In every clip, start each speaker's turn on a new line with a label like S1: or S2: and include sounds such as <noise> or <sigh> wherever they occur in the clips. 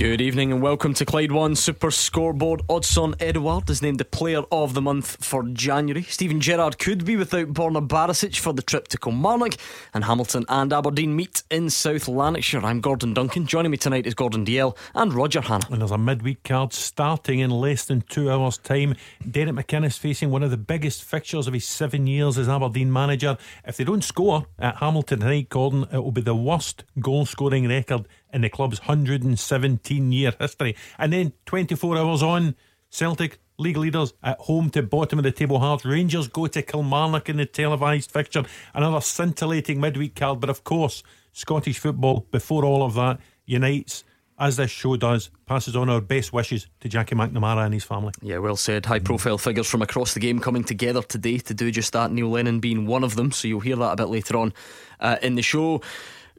S1: Good evening and welcome to Clyde One Super Scoreboard. Odsonne Edouard is named the Player of the Month for January. Steven Gerrard could be without Borna Barisic for the trip to Kilmarnock, and Hamilton and Aberdeen meet in South Lanarkshire. I'm Gordon Duncan. Joining me tonight is Gordon Dalziel and Roger Hannah.
S2: And there's a midweek card starting in less than two hours' time. Derek McInnes facing one of the biggest fixtures of his seven years as Aberdeen manager. If they don't score at Hamilton tonight, Gordon, it will be the worst goal scoring record in the club's 117 year history. And then 24 hours on, Celtic league leaders at home to bottom of the table Hearts. Rangers go to Kilmarnock in the televised fixture. Another scintillating midweek card. But of course, Scottish football, before all of that, unites. As this show does, passes on our best wishes to Jackie McNamara and his family.
S1: Yeah, well said. High profile figures from across the game coming together today to do just that. Neil Lennon being one of them. So you'll hear that a bit later on uh, in the show.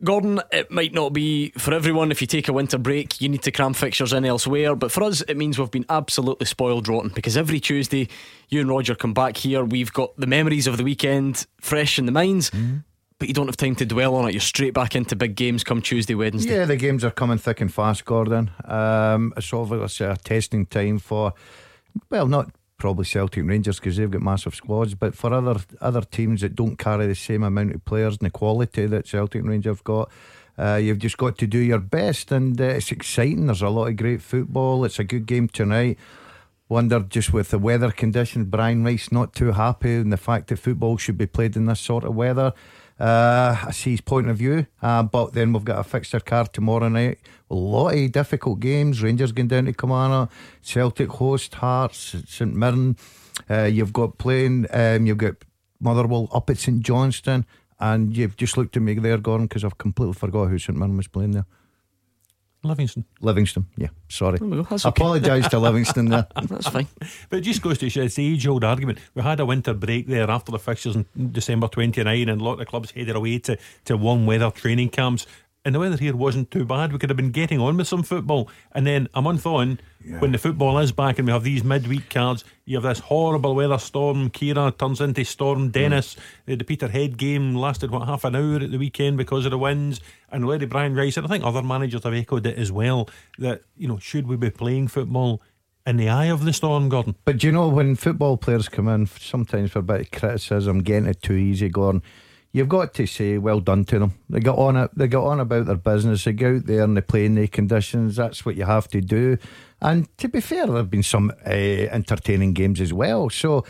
S1: Gordon, it might not be for everyone. If you take a winter break, you need to cram fixtures in elsewhere. But for us, it means we've been absolutely spoiled rotten because every Tuesday, you and Roger come back here. We've got the memories of the weekend fresh in the minds. Mm-hmm. But you don't have time to dwell on it. You're straight back into big games come Tuesday, Wednesday.
S3: Yeah, the games are coming thick and fast, Gordon. Um, it's obviously a testing time for, well, not probably Celtic Rangers because they've got massive squads. But for other other teams that don't carry the same amount of players and the quality that Celtic Rangers have got. Uh, you've just got to do your best, and uh, it's exciting. There's a lot of great football. It's a good game tonight. Wonder just with the weather conditions, Brian Rice not too happy, and the fact that football should be played in this sort of weather. Uh, I see his point of view, uh, but then we've got a fixture card tomorrow night. A lot of difficult games. Rangers going down to Kilmarnock, Celtic host Hearts, St Mirren. Uh, you've got playing. Um, you've got Motherwell up at St Johnstone, and you've just looked at me there, Gordon, because I've completely forgot who St Mirren was playing there.
S2: Livingston.
S3: Livingston, yeah. Sorry.
S1: Oh, okay.
S3: Apologise to Livingston there. <laughs>
S1: That's fine.
S2: But it just goes to show it's the age old argument. We had a winter break there after the fixtures in December 29, and a lot of clubs headed away to, to warm weather training camps and the weather here wasn't too bad. We could have been getting on with some football. And then a month on, yeah. when the football is back and we have these midweek cards, you have this horrible weather storm. Ciara turns into Storm Dennis. Mm. The Peterhead game lasted, what, half an hour at the weekend because of the winds. And Lady Brian Rice, and I think other managers have echoed it as well, that, you know, should we be playing football? in the eye of the storm, Gordon.
S3: But do you know, when football players come in, sometimes for a bit of criticism, getting it too easy, Gordon you've got to say well done to them. They got on it. They got on about their business. They go out there and they play in the conditions. That's what you have to do. And to be fair, there have been some uh, entertaining games as well. So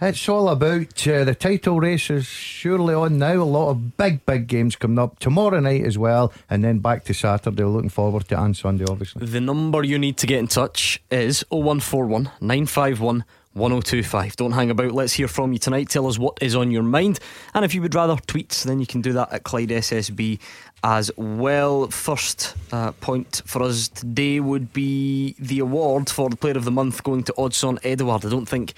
S3: it's all about uh, the title race is surely on now. A lot of big, big games coming up tomorrow night as well, and then back to Saturday. Looking forward to and Sunday, obviously.
S1: The number you need to get in touch is 0141 951 1025. Don't hang about. Let's hear from you tonight. Tell us what is on your mind. And if you would rather tweets, then you can do that at Clyde SSB as well. First uh, point for us today would be the award for the Player of the Month going to Odsonne Edouard. I don't think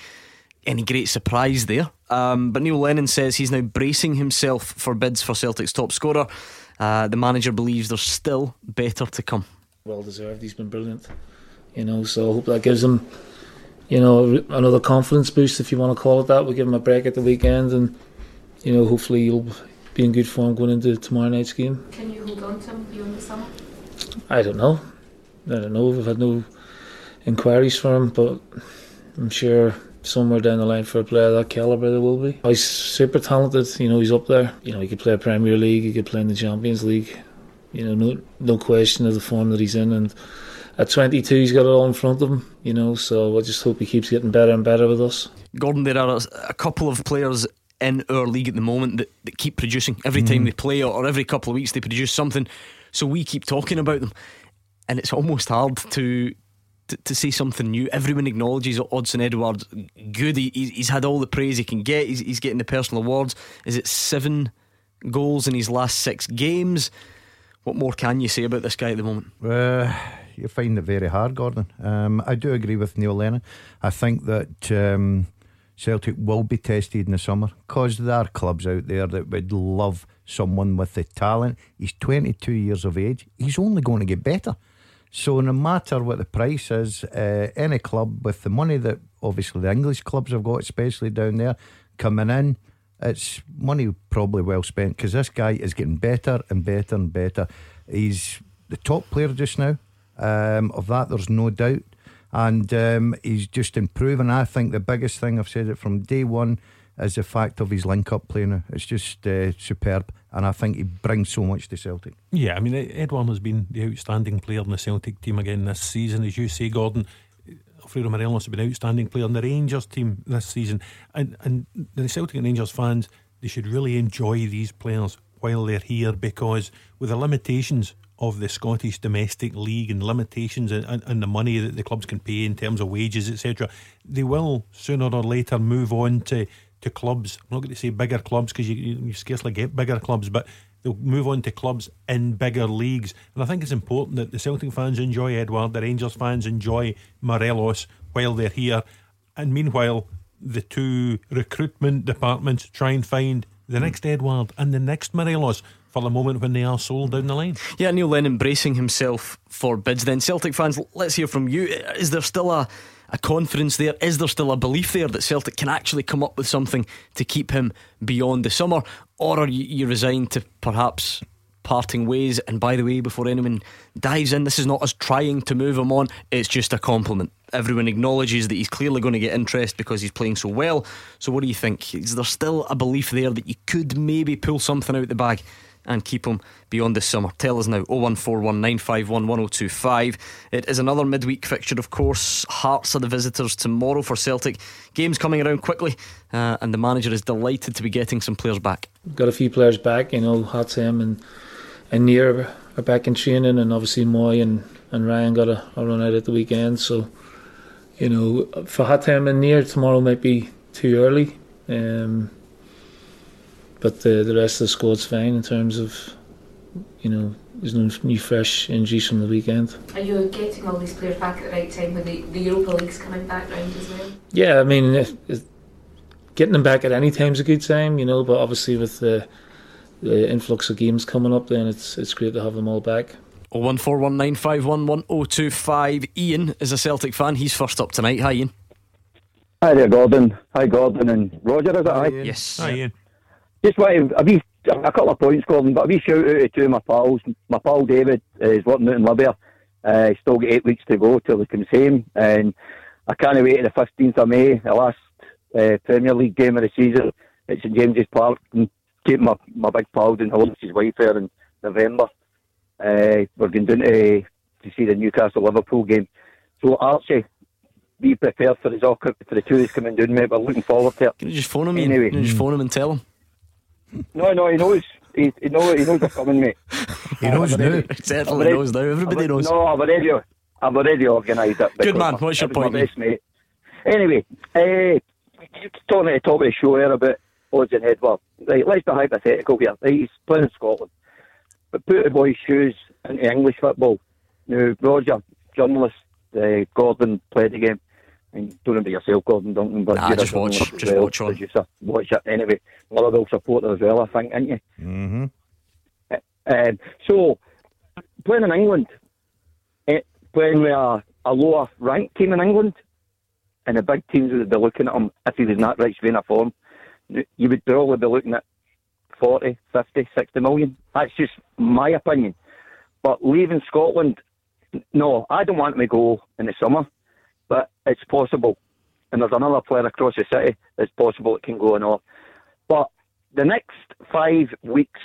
S1: any great surprise there. Um, but Neil Lennon says he's now bracing himself for bids for Celtic's top scorer. Uh, the manager believes there's still better to come.
S4: Well deserved. He's been brilliant. You know, so I hope that gives him you know, another confidence boost, if you want to call it that. We give him a break at the weekend, and you know, hopefully he'll be in good form going into tomorrow night's game.
S5: Can you hold on to him beyond the summer?
S4: I don't know. I don't know. We've had no inquiries for him, but I'm sure somewhere down the line for a player that calibre there will be. He's super talented. You know, he's up there. You know, he could play a Premier League. He could play in the Champions League. You know, no no question of the form that he's in and at 22, he's got it all in front of him, you know. So I just hope he keeps getting better and better with us.
S1: Gordon, there are a, a couple of players in our league at the moment that, that keep producing every time mm. they play, or every couple of weeks they produce something. So we keep talking about them, and it's almost hard to. To, to say something new, everyone acknowledges Odsonne Edouard's good. He, he's had all the praise he can get. He's, he's getting the personal awards. Is it seven goals in his last six games? What more can you say about this guy at the moment?
S3: Uh, you find it very hard, Gordon. Um, I do agree with Neil Lennon. I think that um, Celtic will be tested in the summer because there are clubs out there that would love someone with the talent. He's 22 years of age. He's only going to get better. So, no matter what the price is, uh, any club with the money that obviously the English clubs have got, especially down there, coming in, it's money probably well spent because this guy is getting better and better and better. He's the top player just now. Um, of that, there's no doubt and um, he's just improving. I think the biggest thing I've said it from day one is the fact of his link up play now. It's just uh, superb, and I think he brings so much to Celtic.
S2: Yeah, I mean, Edouard has been the outstanding player in the Celtic team again this season, as you say, Gordon. Alfredo Morelos has been an outstanding player in the Rangers team this season, and and the Celtic and Rangers fans they should really enjoy these players while they're here because with the limitations of the Scottish domestic league and limitations and, and, and, the money that the clubs can pay in terms of wages, etc., they will sooner or later move on to, to clubs. I'm not going to say bigger clubs because you, you scarcely get bigger clubs, but they'll move on to clubs in bigger leagues. And I think it's important that the Celtic fans enjoy Edouard, the Rangers fans enjoy Morelos while they're here. And meanwhile, the two recruitment departments try and find the next Edouard and the next Morelos for the moment when they are sold down the line.
S1: Yeah, Neil Lennon bracing himself for bids. Then Celtic fans, let's hear from you. Is there still a a confidence there? Is there still a belief there that Celtic can actually come up with something to keep him beyond the summer, or are you resigned to perhaps parting ways? And by the way, before anyone dives in, this is not us trying to move him on. It's just a compliment. Everyone acknowledges that he's clearly going to get interest because he's playing so well. So, what do you think? Is there still a belief there that you could maybe pull something out of the bag and keep him beyond the summer. Tell us now 01419511025. It is another midweek fixture, of course. Hearts are the visitors tomorrow for Celtic. Games coming around quickly, uh, and the manager is delighted to be getting some players back.
S4: Got a few players back, you know, Hatem and and Nir are back in training, and obviously Moy and, and Ryan got a, a run out at the weekend. So, you know, for Hatem and Nir, tomorrow might be too early. Um, but the the rest of the squad's fine in terms of you know there's no new fresh injuries from the weekend.
S5: Are you getting all these players back at the right time when the, the Europa League's coming back round as well?
S4: Yeah, I mean, if, if getting them back at any time is a good time, you know. But obviously with the the influx of games coming up, then it's it's great to have them all back.
S1: Oh one four one nine five one one oh two five. Ian is a Celtic fan. He's first up tonight. Hi, Ian.
S6: Hi there, Gordon. Hi, Gordon and Roger. Is it? Hi.
S1: Yes.
S2: Hi, Ian.
S6: Just want a wee, a couple of points, Gordon, but a wee shout out to two of my pals. My pal David uh, is working out in Libya. Uh, he's still got eight weeks to go till he comes home, and I can't wait to the 15th of May, the last uh, Premier League game of the season. at St James's Park, and keep my, my big pal doing hold his wife there in November. Uh, we're going down to, to see the Newcastle Liverpool game. So Archie, be prepared for the, for the two that's coming down, mate. We're looking forward to it.
S1: Can you just phone him? Anyway, Can you just phone him and tell him.
S6: No, no, he knows. He, he knows. He knows they're coming, mate.
S3: he knows now. <laughs>
S1: Certainly knows now. Everybody knows.
S6: No, I've already, I've already organised it.
S1: Good man. What's your point?
S6: Best, mate. Anyway, uh, talking at the top of the show here about Odsonne Edouard. Right, let's be hypothetical here. Right, he's playing in Scotland, but put the boy's shoes into English football. Now, Roger, journalist, uh, Gordon played the game and don't remember yourself, Gordon Duncan, but
S1: nah, just watch, just
S6: well,
S1: watch on.
S6: Producer. Watch it anyway. Motherwell supporter as well, I think, aren't you?
S3: Mm-hmm.
S6: Uh, um, so, playing in England, uh, playing with a, a lower ranked team in England, and the big teams would be looking at him if he was not right vein of form. You would probably be looking at 40, 50, 60 million. That's just my opinion. But leaving Scotland, no, I don't want him to go in the summer but it's possible. And there's another player across the city It's possible it can go off. But the next five weeks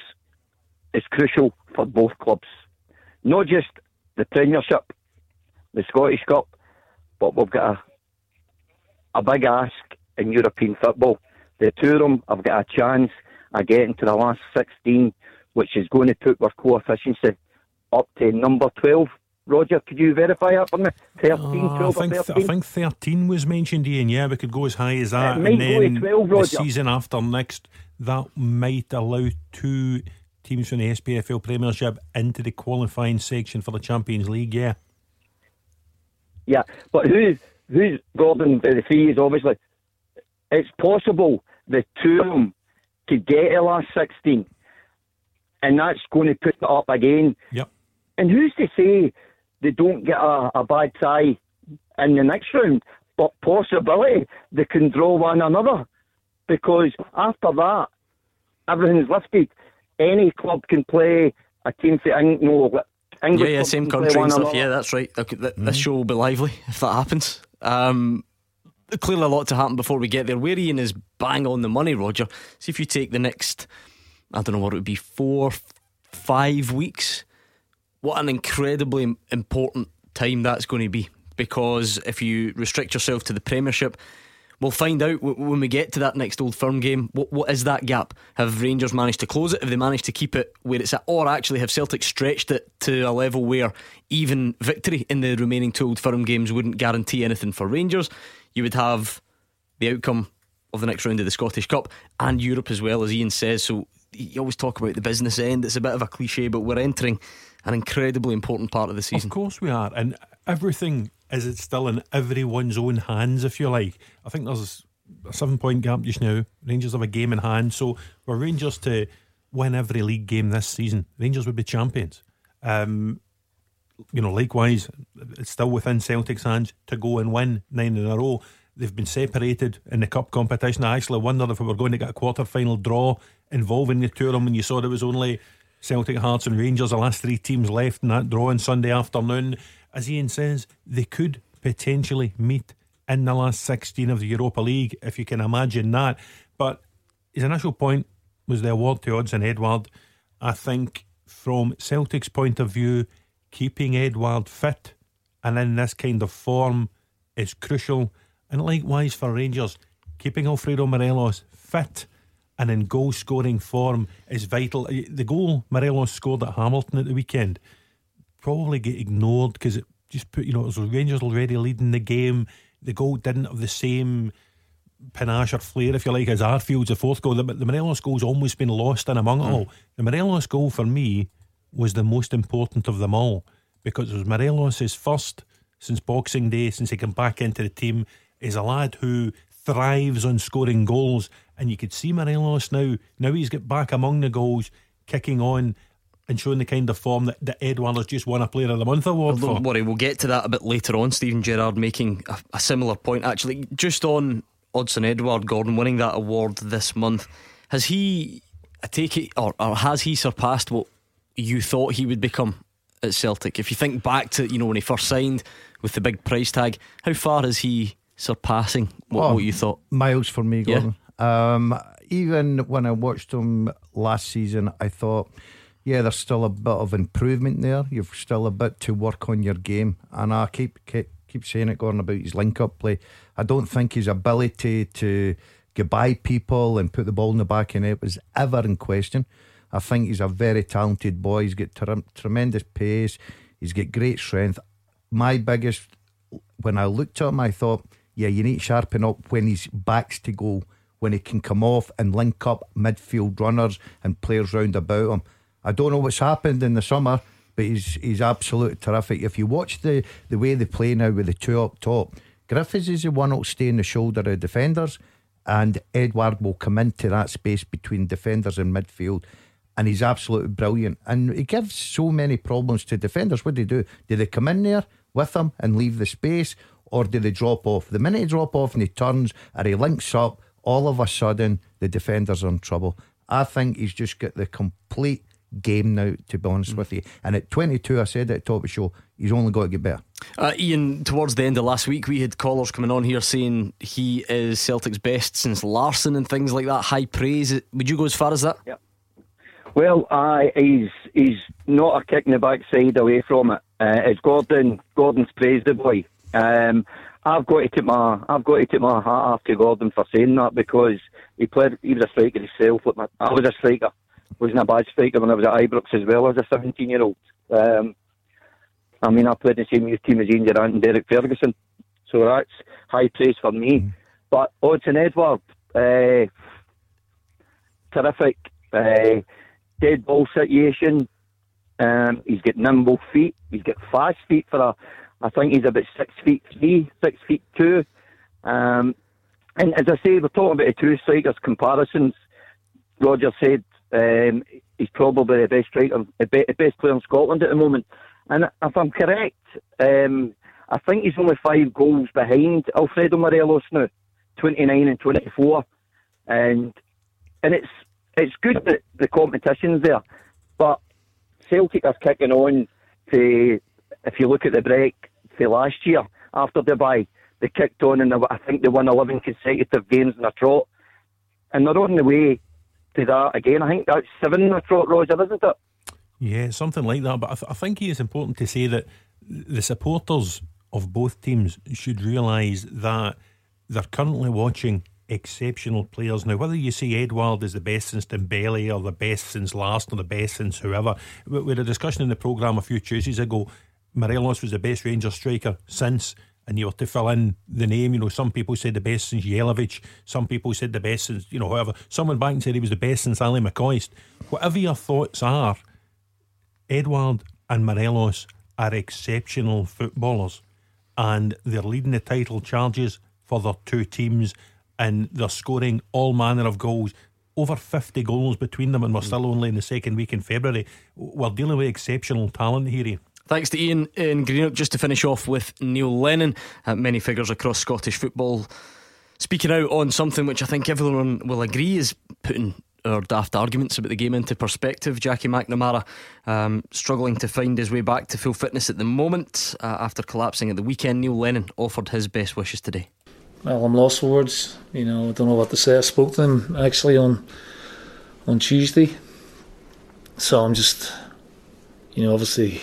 S6: is crucial for both clubs. Not just the Premiership, the Scottish Cup, but we've got a, a big ask in European football. The two of them have got a chance of getting to the last 16, which is going to put our coefficient up to number 12 Roger, could you verify that for me? 13, uh, 12 I think, 13?
S2: I think 13 was mentioned, Ian. Yeah, we could go as high as that.
S6: And then 12,
S2: the season after next, that might allow two teams from the SPFL Premiership into the qualifying section for the Champions League, yeah.
S6: Yeah, but who, who's Gordon, the three is obviously it's possible the two of them could get to the last 16, and that's going to put it up again.
S2: Yep.
S6: And who's to say they don't get a, a bad tie in the next round? But possibility they can draw one another because after that, everything's lifted. Any club can play a team for Eng- no, English
S1: yeah, yeah, same
S6: can
S1: country and stuff. Yeah, that's right. Okay, th- This show will be lively <laughs> if that happens. Um, clearly, a lot to happen before we get there. Where Ian is bang on the money, Roger. See if you take the next, I don't know what it would be, four, five weeks. What an incredibly important time that's going to be. Because if you restrict yourself to the Premiership, We'll find out when we get to that next Old Firm game. What, what is that gap? Have Rangers managed to close it? Have they managed to keep it where it's at? Or actually, have Celtic stretched it to a level where even victory in the remaining two Old Firm games wouldn't guarantee anything for Rangers? You would have the outcome of the next round of the Scottish Cup and Europe as well, as Ian says. So you always talk about the business end. It's a bit of a cliche, but we're entering an incredibly important part of the season.
S2: Of course we are, and everything is it still in everyone's own hands, if you like. I think there's a seven point gap just now. Rangers have a game in hand, so for Rangers to win every league game this season, Rangers would be champions. Um, you know, likewise, it's still within Celtic's hands to go and win nine in a row. They've been separated in the cup competition. I actually wondered if we were going to get a quarter final draw involving the two of them when you saw there was only Celtic, Hearts, and Rangers, the last three teams left in that draw on Sunday afternoon. As Ian says, they could potentially meet in the last 16 of the Europa League, if you can imagine that. But his initial point was the award to Odsonne Edouard. I think, from Celtic's point of view, keeping Edouard fit and in this kind of form is crucial. And likewise for Rangers, keeping Alfredo Morelos fit and in goal scoring form is vital. Uh, the goal Morelos scored at Hamilton at the weekend probably get ignored because it just put, you know, it was Rangers already leading the game. The goal didn't have the same panache or flair, if you like, as Arfield's the fourth goal. The, the Morelos goal's almost been lost in among it all. Mm. The Morelos goal for me was the most important of them all because it was Morelos' first since Boxing Day, since he came back into the team. Is a lad who thrives on scoring goals, and you could see Morelos now. Now he's got back among the goals, kicking on and showing the kind of form that, that Edouard has just won a Player of the Month award
S1: Don't
S2: for.
S1: worry, we'll get to that a bit later on. Steven Gerrard making a, a similar point. Actually, just on Odsonne Edouard Gordon winning that award this month, has he, I take it, or, or has he surpassed what you thought he would become at Celtic? If you think back to you know when he first signed with the big price tag, how far is he surpassing what,
S3: Oh,
S1: what you thought?
S3: Miles for me,
S1: Yeah.
S3: Um, even when I watched him last season, I thought, yeah, there's still a bit of improvement there. You've still a bit to work on your game, and I keep keep, keep saying it, Gordon, about his link-up play. I don't think his ability to get by people and put the ball in the back of net was ever in question. I think he's a very talented boy. He's got trem- tremendous pace. He's got great strength. My biggest, when I looked at him, I thought, yeah, you need to sharpen up when he's back's to goal, when he can come off and link up midfield runners and players round about him. I don't know what's happened in the summer, but he's he's absolutely terrific. If you watch the, the way they play now with the two up top, Griffiths is the one that'll stay in the shoulder of defenders, and Edouard will come into that space between defenders and midfield. And he's absolutely brilliant. And he gives so many problems to defenders. What do they do? Do they come in there with him and leave the space, or do they drop off? The minute he drop off and he turns or he links up, all of a sudden the defenders are in trouble. I think he's just got the complete game now, to be honest with you. And at 22, I said at the top of the show, he's only got to get better.
S1: Uh, Ian, towards the end of last week, we had callers coming on here saying he is Celtic's best since Larsson and things like that. High praise. Would you go as far as that? Yeah.
S6: Well, aye, he's he's not a kick in the backside away from it. Uh, it's Gordon. Gordon's praised the boy. Um, I've got to tip my I've got to tip my hat off to Gordon for saying that because he played. He was a striker himself. Like my, I was a striker. Wasn't a bad striker when I was at Ibrox as well as a 17 year old. Um, I mean, I played the same youth team as Ian Durrant and Derek Ferguson, so that's high praise for me. But Odsonne Edouard, uh, terrific. Uh, dead ball situation. Um, he's got nimble feet. He's got fast feet for a. I think he's about six feet three, six feet two. Um, and as I say, we're talking about the two strikers comparisons. Roger said um, he's probably the best striker, the best player in Scotland at the moment. And if I'm correct, um, I think he's only five goals behind Alfredo Morelos now, 29 and 24. And and it's it's good that the competition's there, but Celtic are kicking on to, if you look at the break for last year after Dubai, they kicked on and I think they won 11 consecutive games in a trot. And they're on the way to that again. I think that's seven in a trot, Roger, isn't it?
S2: Yeah, something like that. But I, th- I think it is important to say that the supporters of both teams should realise that they're currently watching exceptional players. Now, whether you say Edouard is the best since Dembele or the best since last or the best since whoever, we had a discussion in the programme a few Tuesdays ago. Morelos was the best Rangers striker since and you were to fill in the name. You know, some people said the best since Jelavic, some people said the best since, you know, whoever. Someone back and said he was the best since Ally McCoist. Whatever your thoughts are, Edouard and Morelos are exceptional footballers and they're leading the title charges for their two teams and they're scoring all manner of goals. Over 50 goals between them, and we're mm. still only in the second week in February. We're dealing with exceptional talent here.
S1: Thanks to Ian in Greenock. Just to finish off with Neil Lennon, uh, many figures across Scottish football speaking out on something which I think everyone will agree is putting our daft arguments about the game into perspective. Jackie McNamara um, struggling to find his way back to full fitness at the moment uh, after collapsing at the weekend. Neil Lennon offered his best wishes today.
S4: Well, I'm lost for words. You know, I don't know what to say. I spoke to him actually on on Tuesday, so I'm just, you know, obviously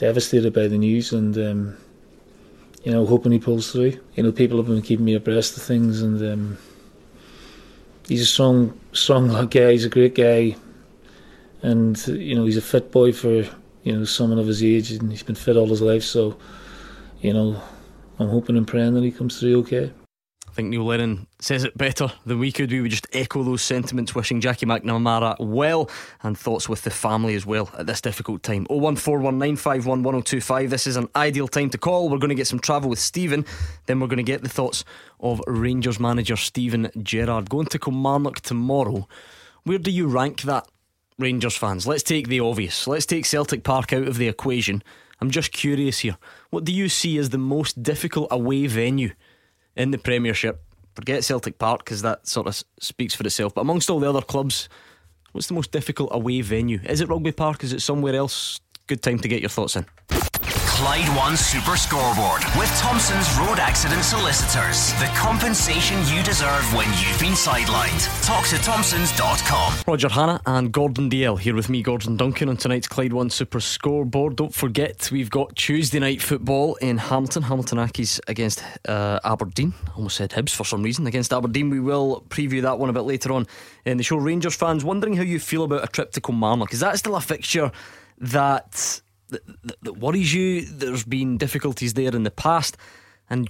S4: devastated by the news and um, you know hoping he pulls through. You know people have been keeping me abreast of things and um, he's a strong strong <laughs> guy. He's a great guy and you know he's a fit boy for you know someone of his age and he's been fit all his life. So you know I'm hoping and praying that he comes through okay.
S1: Think Neil Lennon says it better than we could. We would just echo those sentiments, wishing Jackie McNamara well and thoughts with the family as well at this difficult time. 01419511025. This is an ideal time to call. We're going to get some travel with Stephen, then we're going to get the thoughts of Rangers manager Steven Gerrard. Going to Kilmarnock tomorrow. Where do you rank that, Rangers fans? Let's take the obvious. Let's take Celtic Park out of the equation. I'm just curious here. What do you see as the most difficult away venue? In the Premiership. Forget Celtic Park because that sort of speaks for itself. But amongst all the other clubs, what's the most difficult away venue? Is it Rugby Park? Is it somewhere else? Good time to get your thoughts in.
S7: Clyde One Super Scoreboard with Thompson's Road Accident Solicitors. The compensation you deserve when you've been sidelined. Talk to Thompsons.com.
S1: Roger Hannah and Gordon Dalziel here with me, Gordon Duncan, on tonight's Clyde One Super Scoreboard. Don't forget, we've got Tuesday night football in Hamilton. Hamilton Accies against uh, Aberdeen. almost said Hibs for some reason. Against Aberdeen. We will preview that one a bit later on in the show. Rangers fans wondering how you feel about a trip to Kilmarnock. Is that still a fixture that that, that worries you? There's been difficulties there in the past, and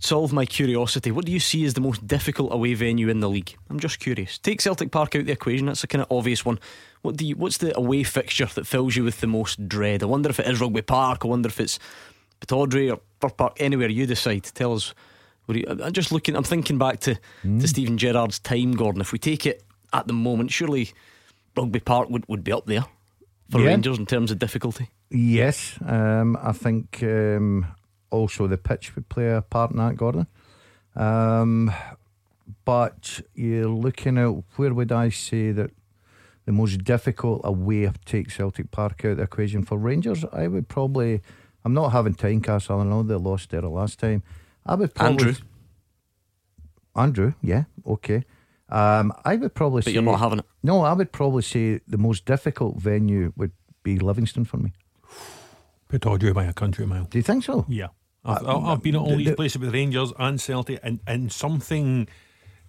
S1: solve my curiosity. What do you see as the most difficult away venue in the league? I'm just curious. Take Celtic Park out the equation. That's a kind of obvious one. What do you? What's the away fixture that fills you with the most dread? I wonder if it is Rugby Park. I wonder if it's Pittodrie or Fir Park. Anywhere you decide. Tell us. You, I'm just looking. I'm thinking back to mm. to Steven Gerrard's time, Gordon. If we take it at the moment, surely Rugby Park would, would be up there for yeah. Rangers in terms of difficulty.
S3: Yes, um, I think um, also the pitch would play a part in that, Gordon. Um, but you're looking at where would I say that the most difficult away to take Celtic Park out of the equation for Rangers? I would probably. I'm not having Tynecastle. I know they lost there last time. I would probably.
S1: Andrew.
S3: Andrew, yeah, okay. Um, I would probably.
S1: But
S3: say,
S1: you're not having it.
S3: No, I would probably say the most difficult venue would be Livingston for me.
S2: Pittodrie by a country mile.
S3: Do you think so?
S2: Yeah. I've, uh, I've been at all the, these places with Rangers and Celtic, and, and something.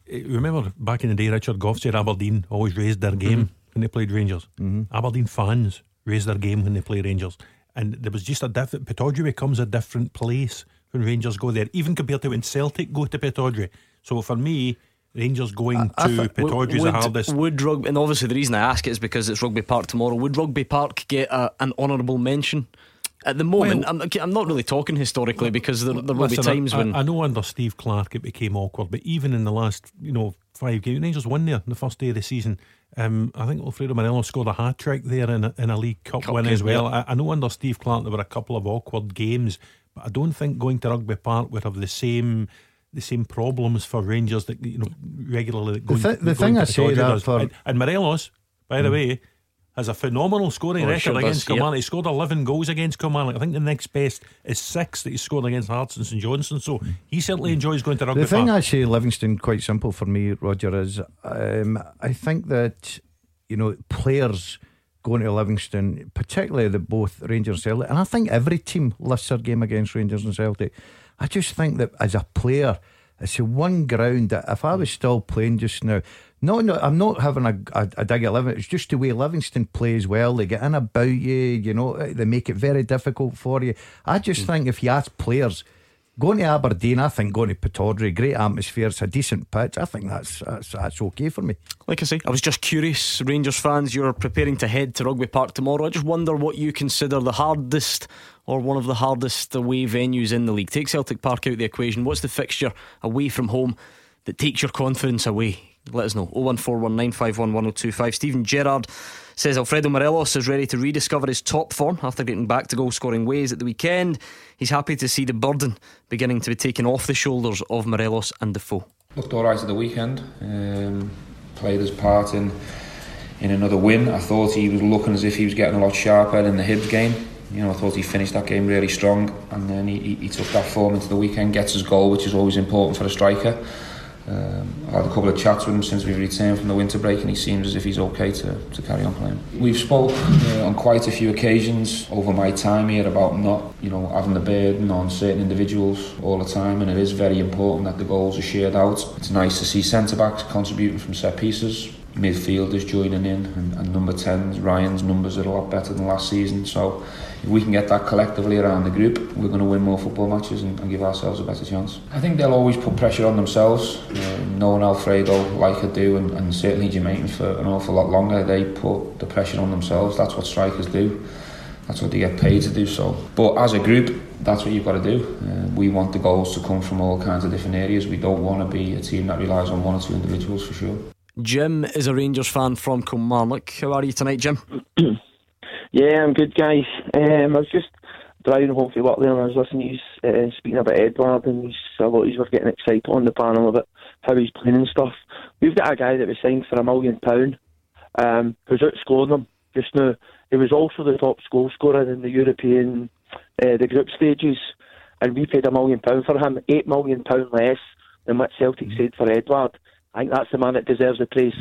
S2: Eh, remember back in the day, Richard Gough said Aberdeen always raised their game mm-hmm. when they played Rangers. Mm-hmm. Aberdeen fans raised their game when they play Rangers, and there was just a different. Pittodrie becomes a different place when Rangers go there, even compared to when Celtic go to Pittodrie. So for me, Rangers going I, to Pittodrie is the hardest.
S1: Would rugby, and obviously the reason I ask it is because it's Rugby Park tomorrow. Would Rugby Park get a, an honourable mention At the moment,
S2: Well-
S1: I'm, I'm not really talking historically because there, there will
S2: Listen,
S1: be times
S2: I,
S1: when
S2: I, I know under Steve Clarke it became awkward, but even in the last, you know, five games, Rangers won there in the first day of the season. Um, I think Alfredo Morelos scored a hat trick there in a, in a League Cup,
S1: Cup
S2: win
S1: game,
S2: as well.
S1: yeah.
S2: I, I know under Steve Clarke there were a couple of awkward games, but I don't think going to Rugby Park would have the same the same problems for Rangers that you know regularly. that Going,
S3: thi-
S2: that
S3: the
S2: going
S3: thing
S2: to
S3: I say
S2: Pittodrie
S3: that
S2: does.
S3: for-
S2: and, and Morelos, by the way. Has a phenomenal scoring
S1: Oh,
S2: record
S1: sure
S2: against
S1: yeah.
S2: Kilmarnock. He scored 11 goals against Kilmarnock. I think the next best is six that he scored against Hearts and St Johnstone. So he certainly enjoys going to rugby.
S3: The thing
S2: Park.
S3: I say, Livingston, quite simple for me, Roger, is um, I think that you know players going to Livingston, particularly the both Rangers and Celtic, and I think every team lifts their game against Rangers and Celtic. I just think that as a player, it's the one ground that if I was still playing just now. No, no, I'm not having a, a, a dig at Livingston. It's just the way Livingston plays well. They get in about you, you know, eh, they make it very difficult for you. I just hmm. think if you ask players, Going to Aberdeen, I think going to Pittodrie, great atmosphere, it's a decent pitch. I think that's that's, that's okay for me.
S1: Like I say, I was just curious, Rangers fans, you're preparing to head to Rugby Park tomorrow. I just wonder what you consider the hardest or one of the hardest away venues in the league. Take Celtic Park out of the equation. What's the fixture away from home that takes your confidence away? Let us know. 01419511025. Steven Gerrard says Alfredo Morelos is ready to rediscover his top form after getting back to goal scoring ways at the weekend. He's happy to see the burden beginning to be taken off the shoulders of Morelos and Defoe.
S8: looked all right at the weekend. Um, played his part in in another win. I thought he was looking as if he was getting a lot sharper in the Hibs game. You know, I thought he finished that game really strong, and then he, he, he took that form into the weekend. Gets his goal, which is always important for a striker. Um, I had a couple of chats with him since we've returned from the winter break, and he seems as if he's okay to, to carry on playing. We've spoke uh, on quite a few occasions over my time here about not, you know, having the burden on certain individuals all the time, and it is very important that the goals are shared out. It's nice to see centre backs contributing from set pieces, midfielders joining in, and, and number 10s, Ryan's numbers are a lot better than last season. So if we can get that collectively around the group, we're going to win more football matches and, and give ourselves a better chance. I think they'll always put pressure on themselves. Uh, knowing Alfredo like I do, and, and certainly Jermaine for an awful lot longer, they put the pressure on themselves. That's what strikers do. That's what they get paid to do. So, but as a group, that's what you've got to do. Uh, we want the goals to come from all kinds of different areas. We don't want to be a team that relies on one or two individuals for sure.
S1: Jim is a Rangers fan from Kilmarnock. How are you tonight, Jim? <clears throat>
S9: Yeah, I'm good, guys. Um, I was just driving home from work there and I was listening to you uh, speaking about Edouard and he's, a lot of you were getting excited on the panel about how he's playing and stuff. We've got a guy that was signed for a million pound um, who's outscoring them just now. He was also the top goal scorer in the European, uh, the group stages, and we paid a million pound for him, eight million pound less than what Celtic said for Edouard. I think that's the man that deserves the praise.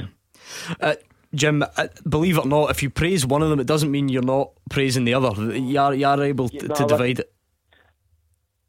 S1: Uh, Jim, uh, believe it or not, if you praise one of them, it doesn't mean you're not praising the other. You are, you are able to,
S9: no,
S1: to divide it.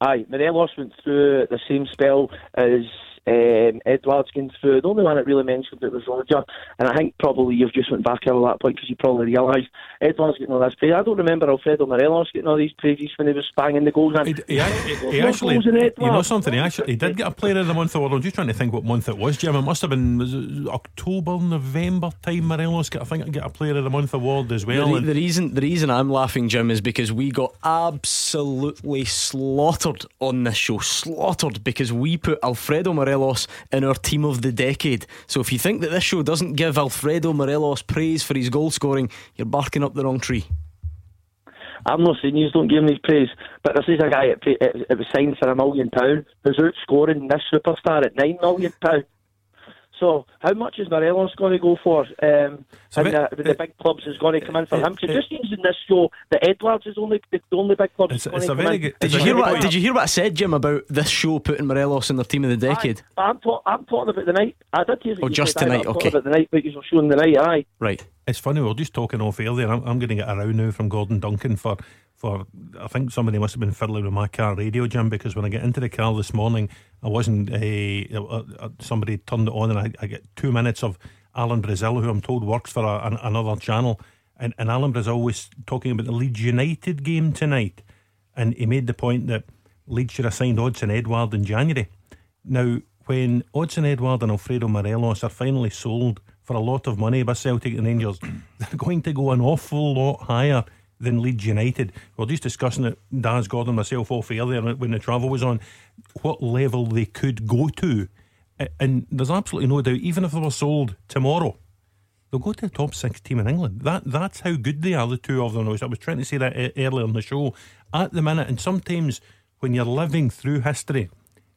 S9: Aye, Morelos went through the same spell as um, Edouard's going through. The only one that really mentioned it was Roger, and I think probably you've just went back over that point because you probably realised Edouard's getting all this praise. I don't remember Alfredo Morelos getting all these praises when he was banging the goals in.
S2: He, he, he, he
S9: No
S2: actually,
S9: goals in
S2: you know something. He actually, he did get a Player of the Month award. I'm just trying to think what month it was, Jim. It must have been was it October, November time. Morelos got, I think, get a Player of the Month award as
S1: The,
S2: well.
S1: re- the reason the reason I'm laughing, Jim, is because we got absolutely slaughtered on this show. Slaughtered because we put Alfredo Morelos in our team of the decade. So if you think that this show doesn't give Alfredo Morelos praise for his goal scoring, you're barking up the wrong tree.
S9: I'm not saying you don't give him his praise, but this is a guy that was signed for a million pound who's out outscoring this superstar at nine million pound. So how much is Morelos going to go for? Um,
S2: So
S9: and
S2: it-
S9: the, the big clubs is going to come in for
S2: it-
S9: him. So
S2: it-
S9: just using this show that Edouard's is only the only big club.
S2: It's- it's a very good-
S1: Did you hear what
S2: good-
S1: Did you hear what I said, Jim, about this show putting Morelos in their team of the decade?
S9: Aye, I'm, talk, I'm talking about the night. I did hear that
S1: Oh, just tonight,
S9: but I'm
S1: okay.
S9: talking about the night, but you're showing the night. Aye.
S1: Right.
S2: It's funny, we we're just talking off air there. I'm, I'm going to get a row now from Gordon Duncan for, for I think somebody must have been fiddling with my car radio, Jim, because when I get into the car this morning, I wasn't, uh, uh, somebody turned it on and I, I get two minutes of Alan Brazil, who I'm told works for a, an, another channel. And, and Alan Brazil was talking about the Leeds United game tonight. And he made the point that Leeds should have signed Odsonne Edouard in January. Now, when Odsonne Edouard and Alfredo Morelos are finally sold for a lot of money by Celtic and Rangers, <coughs> they're going to go an awful lot higher than Leeds United. We are just discussing it, Daz Gordon, myself, off earlier when the travel was on, what level they could go to. And there's absolutely no doubt, even if they were sold tomorrow, they'll go to the top six team in England. That That's how good they are, the two of them. I was, trying to say that earlier in the show. At the minute, and sometimes when you're living through history,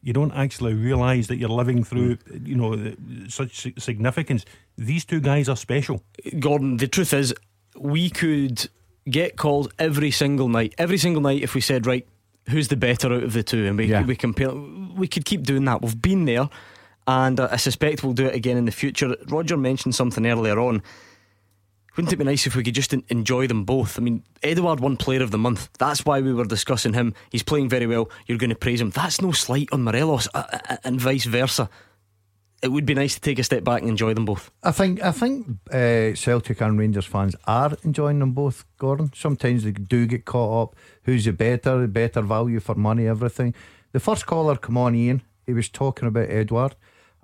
S2: you don't actually realise that you're living through, you know, such significance. These two guys are special.
S1: Gordon, the truth is, we could get called every single night, every single night if we said, right, who's the better out of the two, and we yeah. we compare. We could keep doing that. We've been there, and I suspect we'll do it again in the future. Roger mentioned something earlier on. Wouldn't it be nice if we could just enjoy them both? I mean, Edouard won Player of the Month. That's why we were discussing him. He's playing very well. You're going to praise him. That's no slight on Morelos, uh, uh, and vice versa it would be nice to take a step back and enjoy them both.
S3: I think I think uh, Celtic and Rangers fans are enjoying them both, Gordon. Sometimes they do get caught up. Who's the better, better value for money, everything. The first caller come on, Ian. He was talking about Edouard,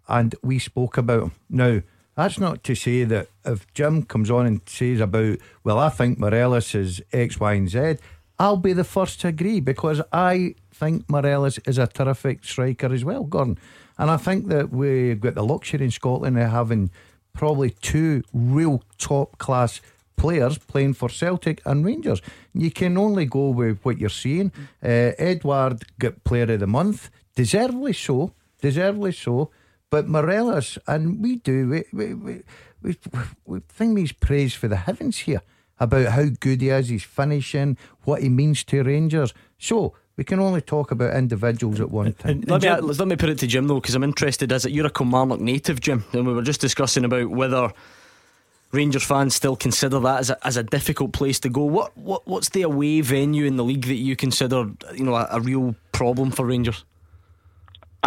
S3: and we spoke about him. Now that's not to say that if Jim comes on and says about, well, I think Morelos is X, Y, and Z, I'll be the first to agree because I think Morelos is a terrific striker as well, Gordon. And I think that we've got the luxury in Scotland of having probably two real top class players playing for Celtic and Rangers. You can only go with what you're seeing. Uh, Edouard got Player of the Month, deservedly so, deservedly so. But Morelos, and we do, we, we, we, we, we think he's for the heavens here about how good he is, he's finishing, what he means to Rangers. So we can only talk about individuals at one time.
S1: Let me, let me put it to Jim though, because I'm interested. Is it you're a Kilmarnock native, Jim? And we were just discussing about whether Rangers fans still consider that as a, as a difficult place to go. What what what's the away venue in the league that you consider you know a, a real problem for Rangers?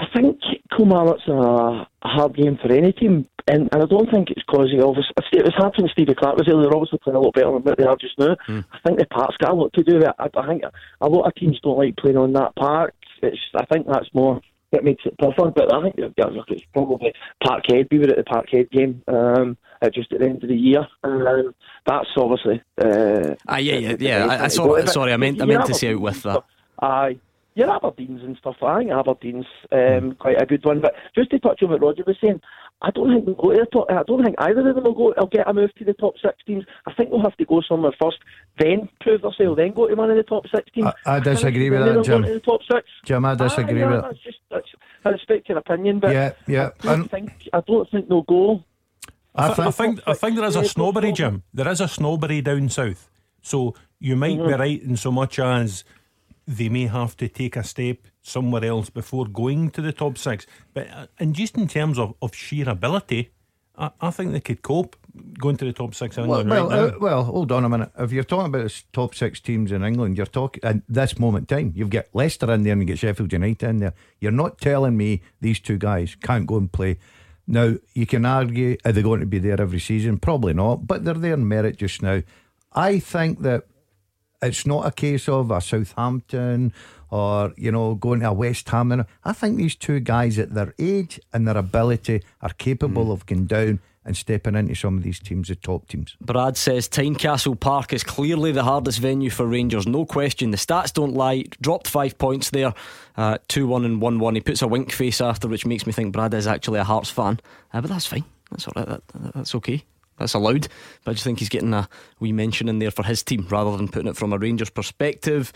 S9: I think Kilmarnock's a, a hard game for any team, and, and I don't think it's because he obviously it was happening. Stevie Clarke was there. They're obviously playing a lot better than what they are just now. Mm. I think the park's got a lot to do with it. I, I think a lot of teams don't like playing on that park. It's I think that's more that makes it tougher. But I think it's probably Parkhead. We were at the Parkhead game um, at just at the end of the year, um, that's obviously. Uh,
S1: ah, yeah, yeah, yeah. I, I saw. Sorry, I meant I meant to say out with that.
S9: Aye your Aberdeen's and stuff. I think Aberdeen's um, quite a good one. But just to touch on what Roger was saying, I don't think we'll go to the top. I don't think either of them will go. I'll get a move to the top six teams. I think we'll have to go somewhere first, then prove themselves, then go to one of the top six teams.
S3: I, I disagree with that, Jim.
S9: the top six.
S3: Jim, I disagree ah, yeah, with
S9: that's Just, that's, I respect your opinion, but
S3: yeah, yeah.
S9: I don't think I don't think they'll go.
S2: I, th- I think I think there is a snobbery, Jim. There is a snobbery down south. So you might mm-hmm. be right in so much as they may have to take a step somewhere else before going to the top six. But uh, and just in terms of, of sheer ability, I, I think they could cope going to the top six in England
S3: well,
S2: right well,
S3: uh, well, hold on a minute. If you're talking about the top six teams in England, you're talking at this moment in time. You've got Leicester in there and you get Sheffield United in there. You're not telling me these two guys can't go and play. Now you can argue are they going to be there every season? Probably not, but they're there in merit just now. I think that it's not a case of a Southampton or, you know, going to a West Ham. I think these two guys at their age and their ability are capable mm. of going down and stepping into some of these teams, the top teams.
S1: Brad says Tynecastle Park is clearly the hardest venue for Rangers, no question. The stats don't lie. Dropped five points there, uh, 2 1 and 1 1. He puts a wink face after, which makes me think Brad is actually a Hearts fan. Uh, but that's fine. That's all right. That, that's okay that's allowed. But I just think he's getting a wee mention in there for his team rather than putting it from a Rangers perspective.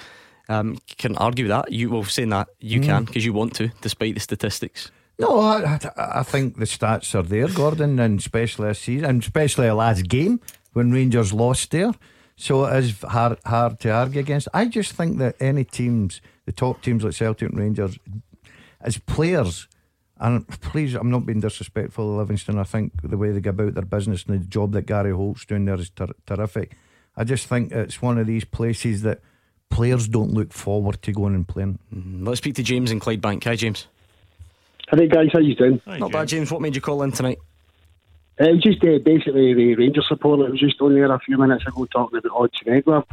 S1: Um, can argue that you well saying that you mm. can because you want to, despite the statistics.
S3: No, I, I, think the stats are there, Gordon, and especially this season, and especially a last game when Rangers lost there. So it is hard hard to argue against. I just think that any teams, the top teams like Celtic and Rangers, as players, and please, I'm not being disrespectful to Livingston. I think the way they go about their business and the job that Gary Holt's doing there is ter- terrific. I just think it's one of these places that players don't look forward to going and playing.
S1: Mm, let's speak to James in Clydebank. Hi, James.
S10: Hi, guys. How you doing?
S1: Hi, Not James. bad, James. What made you call in tonight?
S10: Uh, it was just uh, basically the Rangers supporter. It was just on there a few minutes ago talking about Odsonne Edouard.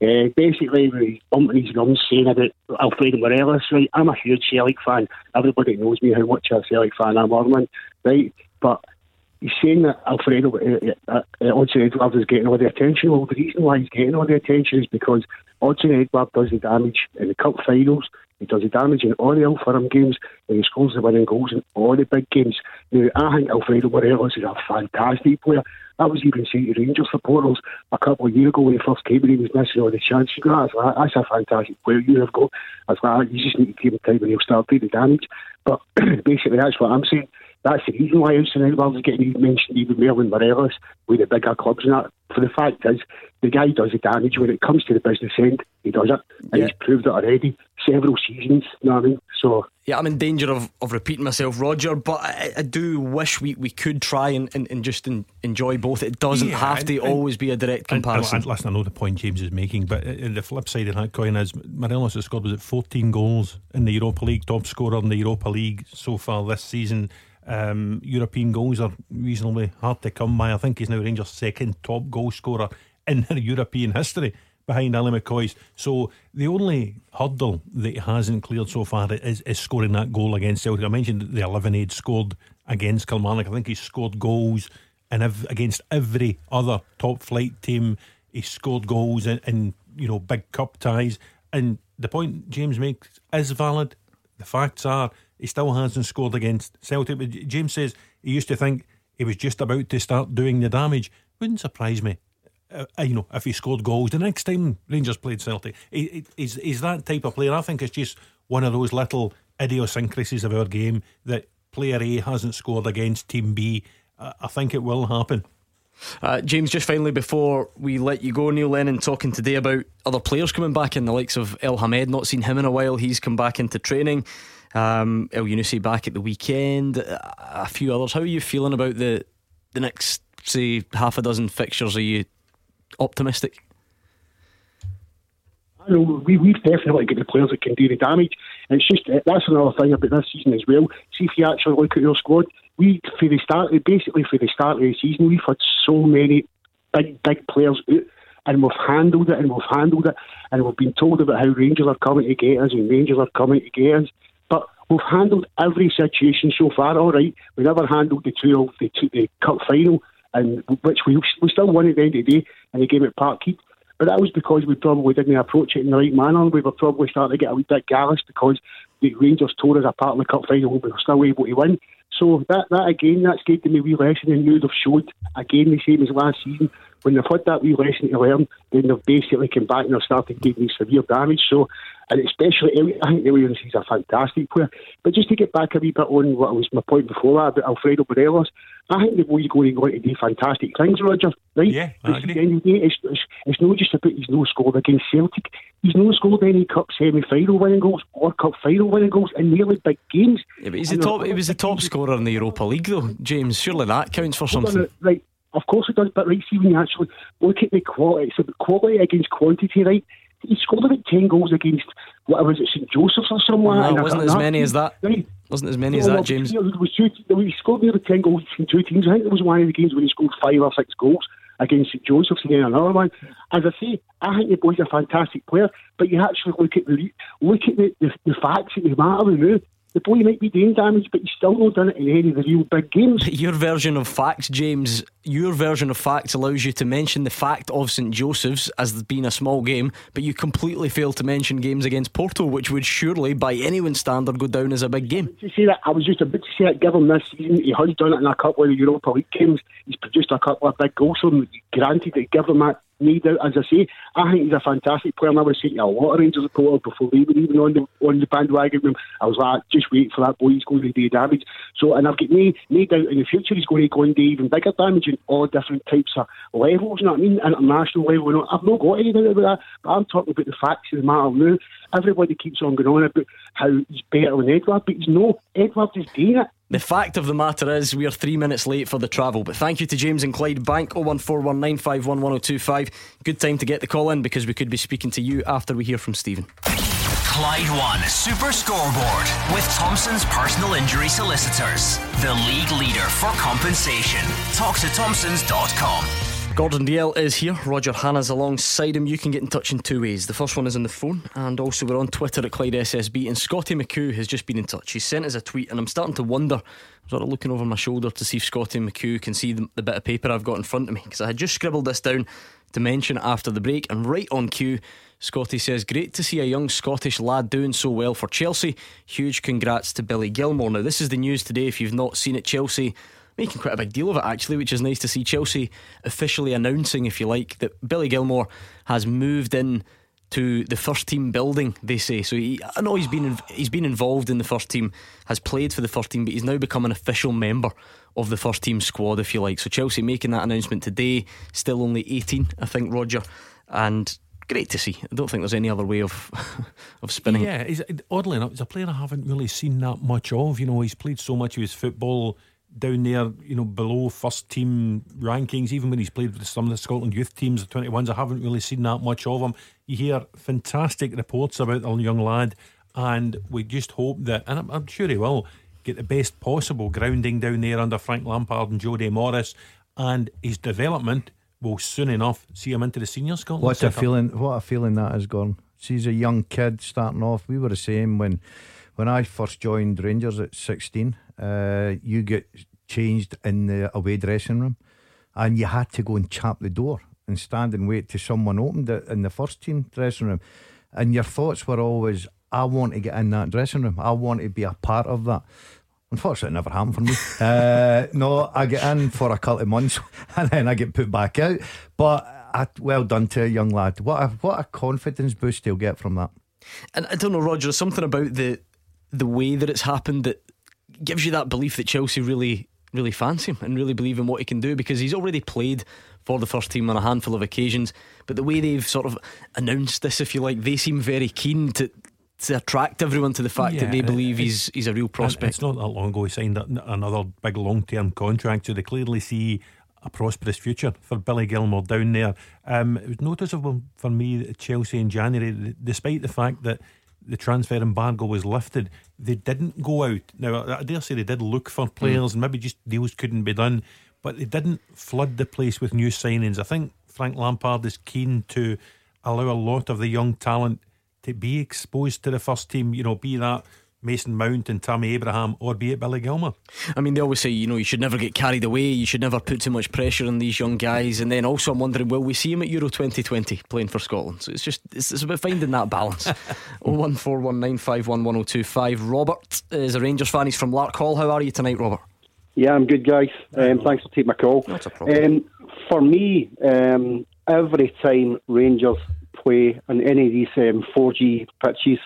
S10: Uh, basically, we bumping his gums saying about Alfredo Morelos, right? I'm a huge Celtic fan. Everybody knows me how much a Celtic fan I'm, Ormond, right? But he's saying that Alfredo uh, uh, uh, Odsonne Edouard is getting all the attention. Well, the reason why he's getting all the attention is because Odsonne Edouard does the damage in the cup finals. He does the damage in all the Old Firm games, and he scores the winning goals in all the big games. Now, I think Alfredo Morelos is a fantastic player. I was even saying to Rangers supporters a couple of years ago when he first came and he was missing all the chances. That's, that's a fantastic player you have got. That's like, you just need to give him time and he'll start doing the damage. But <clears throat> basically, that's what I'm saying. That's the reason why Odsonne Edouard is getting mentioned even more than Morelos with the bigger clubs and that. For the fact is, the guy does the damage when it comes to the business end. He does it, and yeah. he's proved it already several seasons. You know what I mean? So
S1: yeah, I'm in danger of, of repeating myself, Roger. But I, I do wish we, we could try and, and, and just in, enjoy both. It doesn't yeah, have to and, always be a direct comparison.
S2: And, listen, I know the point James is making, but the flip side of that coin is Morelos has scored was it 14 goals in the Europa League, top scorer in the Europa League so far this season. Um, European goals are reasonably hard to come by. I think he's now Rangers' second top goal scorer in European history behind Ally McCoist. So the only hurdle that he hasn't cleared so far is, is scoring that goal against Celtic. I mentioned the 11 he'd scored against Kilmarnock. I think he's scored goals and against every other top flight team. He scored goals in, in you know big cup ties. And the point James makes is valid. The facts are he still hasn't scored against Celtic. But James says he used to think he was just about to start doing the damage. Wouldn't surprise me. Uh, you know, if he scored goals the next time Rangers played Celtic, he, he's, he's that type of player. I think it's just one of those little idiosyncrasies of our game that player A hasn't scored against Team B. Uh, I think it will happen.
S1: Uh, James, just finally before we let you go, Neil Lennon talking today about other players coming back in the likes of Elhamed. Not seen him in a while. He's come back into training. Um, Elyounoussi back at the weekend. A few others. How are you feeling about the the next, say, half a dozen fixtures? Are you optimistic?
S10: I know we, we've definitely got the players that can do the damage. It's just that's another thing about this season as well. See if you actually look at your squad, we for the start basically for the start of the season we've had so many big big players out and we've handled it and we've handled it and we've been told about how Rangers are coming to get us and Rangers are coming to get us. But we've handled every situation so far. All right, we never handled the two the, two, the cup final, and which we we still won at the end of the day in the game at Parkhead. But that was because we probably didn't approach it in the right manner. We were probably starting to get a wee bit gallus because the Rangers tore us apart in the cup final. We were still able to win. So that, that again, that's given me a wee lesson and you'd have showed again the same as last season. When they've had that wee lesson to learn, then they've basically come back and they've started taking severe damage. So and especially Elliot, I think Elliot is a fantastic player. But just to get back a wee bit on what was my point before that about Alfredo Morelos, I think the boy's going to go to do fantastic things, Roger. Right?
S2: Yeah, I
S10: agree. At the end of the day, it's, it's, it's not just about he's no scored against Celtic. He's no scored any cup semi-final winning goals or cup final winning goals in nearly big games.
S1: Yeah, but he's the top. He was the top scorer in the Europa League, though, James. Surely that counts for something.
S10: Right. Of course it does, but right, see when you actually look at the quality, it's about quality against quantity, right? He scored about 10 goals against, whatever was it, St Joseph's or somewhere.
S1: No, wasn't as many as that. Right. Wasn't as many as that, James.
S10: There was two, he scored nearly 10 goals in two teams. I think it was one of the games when he scored five or six goals against St Joseph's and then another one. As I say, I think the boy's a fantastic player, but you actually look at the look at the, the, the facts that matter now the boy might be doing damage, but he's still not done it in any of the real big games. <laughs>
S1: Your version of facts, James, your version of facts allows you to mention the fact of St Joseph's as being a small game, but you completely fail to mention games against Porto, which would surely, by anyone's standard, go down as a big game.
S10: To say that, I was just about to say that, given this season, he has done it in a couple of Europa League games. He's produced a couple of big goals, so granted, give him that need out. As I say, I think he's a fantastic player, and I was saying to a lot of Rangers supporters before they were even on the on the bandwagon him. I was like, just wait for that boy, he's going to do damage. So, and I've got no, no doubt in the future he's going to go and do even bigger damage in all different types of levels. You know what I mean? International level. I've not got any doubt about that, but I'm talking about the facts of the matter now. Everybody keeps on going on about how he's better than Edouard, but he's no. Edouard is doing it.
S1: The fact of the matter is, we are three minutes late for the travel. But thank you to James and Clydebank 01419511025. Good time to get the call in because we could be speaking to you after we hear from Stephen.
S7: Clyde One Super Scoreboard with Thompson's personal injury solicitors, the league leader for compensation. Talk to Thompsons.com.
S1: Gordon Dalziel is here. Roger Hannah's alongside him. You can get in touch in two ways. The first one is on the phone, and also we're on Twitter at Clyde SSB. And Scotty McHugh has just been in touch. He sent us a tweet, and I'm starting to wonder. I'm sort of looking over my shoulder to see if Scotty McHugh can see the, the bit of paper I've got in front of me because I had just scribbled this down to mention after the break. And right on cue, Scotty says, Great to see a young Scottish lad doing so well for Chelsea. Huge congrats to Billy Gilmour. Now, this is the news today. If you've not seen it, Chelsea <laughs> making quite a big deal of it actually, which is nice to see Chelsea officially announcing, if you like, that Billy Gilmour has moved in to the first team building. They say so. He, I know he's been he's been involved in the first team, has played for the first team, but he's now become an official member of the first team squad, if you like. So Chelsea making that announcement today, still only 18, I think, Roger, and great to see. I don't think there's any other way of <laughs> of spinning.
S2: Yeah, he's, oddly enough, he's a player I haven't really seen that much of. You know, he's played so much of his football down there, you know, below first team rankings. Even when he's played with some of the Scotland youth teams, the 21s, I haven't really seen that much of him. You hear fantastic reports about the young lad, and we just hope that, and I'm, I'm sure he will, get the best possible grounding down there under Frank Lampard and Jody Morris, and his development will soon enough see him into the senior Scotland.
S3: What a feeling? What a feeling that has gone. She's a young kid starting off. We were the same when when I first joined Rangers at 16 uh, you get changed in the away dressing room, and you had to go and chap the door and stand and wait till someone opened it in the first team dressing room. And your thoughts were always, I want to get in that dressing room. I want to be a part of that. Unfortunately, it never happened for me. <laughs> uh, no, I get in for a couple of months <laughs> and then I get put back out. But I, well done to a young lad. What a, what a confidence boost he'll get from that.
S1: And I don't know, Roger, something about the the way that it's happened that gives you that belief that Chelsea really, really fancy him and really believe in what he can do because he's already played for the first team on a handful of occasions. But the way they've sort of announced this, if you like, they seem very keen to to attract everyone to the fact yeah, that they believe he's he's a real prospect.
S2: It's not that long ago he signed another big long term contract, so they clearly see a prosperous future for Billy Gilmour down there. Um, it was noticeable for me at Chelsea in January, despite the fact that the transfer embargo was lifted, they didn't go out. Now, I dare say they did look for players, mm. and maybe just deals couldn't be done, but they didn't flood the place with new signings. I think Frank Lampard is keen to allow a lot of the young talent to be exposed to the first team. You know, be that Mason Mount and Tammy Abraham, or be it Billy Gilmour.
S1: I mean, they always say, you know, you should never get carried away, you should never put too much pressure on these young guys. And then also, I'm wondering, will we see him at Euro 2020 playing for Scotland? So it's just, it's, it's about finding that balance. <laughs> 01419511025. Robert is a Rangers fan, he's from Larkhall. How are you tonight, Robert?
S10: Yeah, I'm good, guys. Um, thanks for taking my call.
S1: That's a problem.
S10: Um, for me, um, every time Rangers play on any of these um, 4G pitches,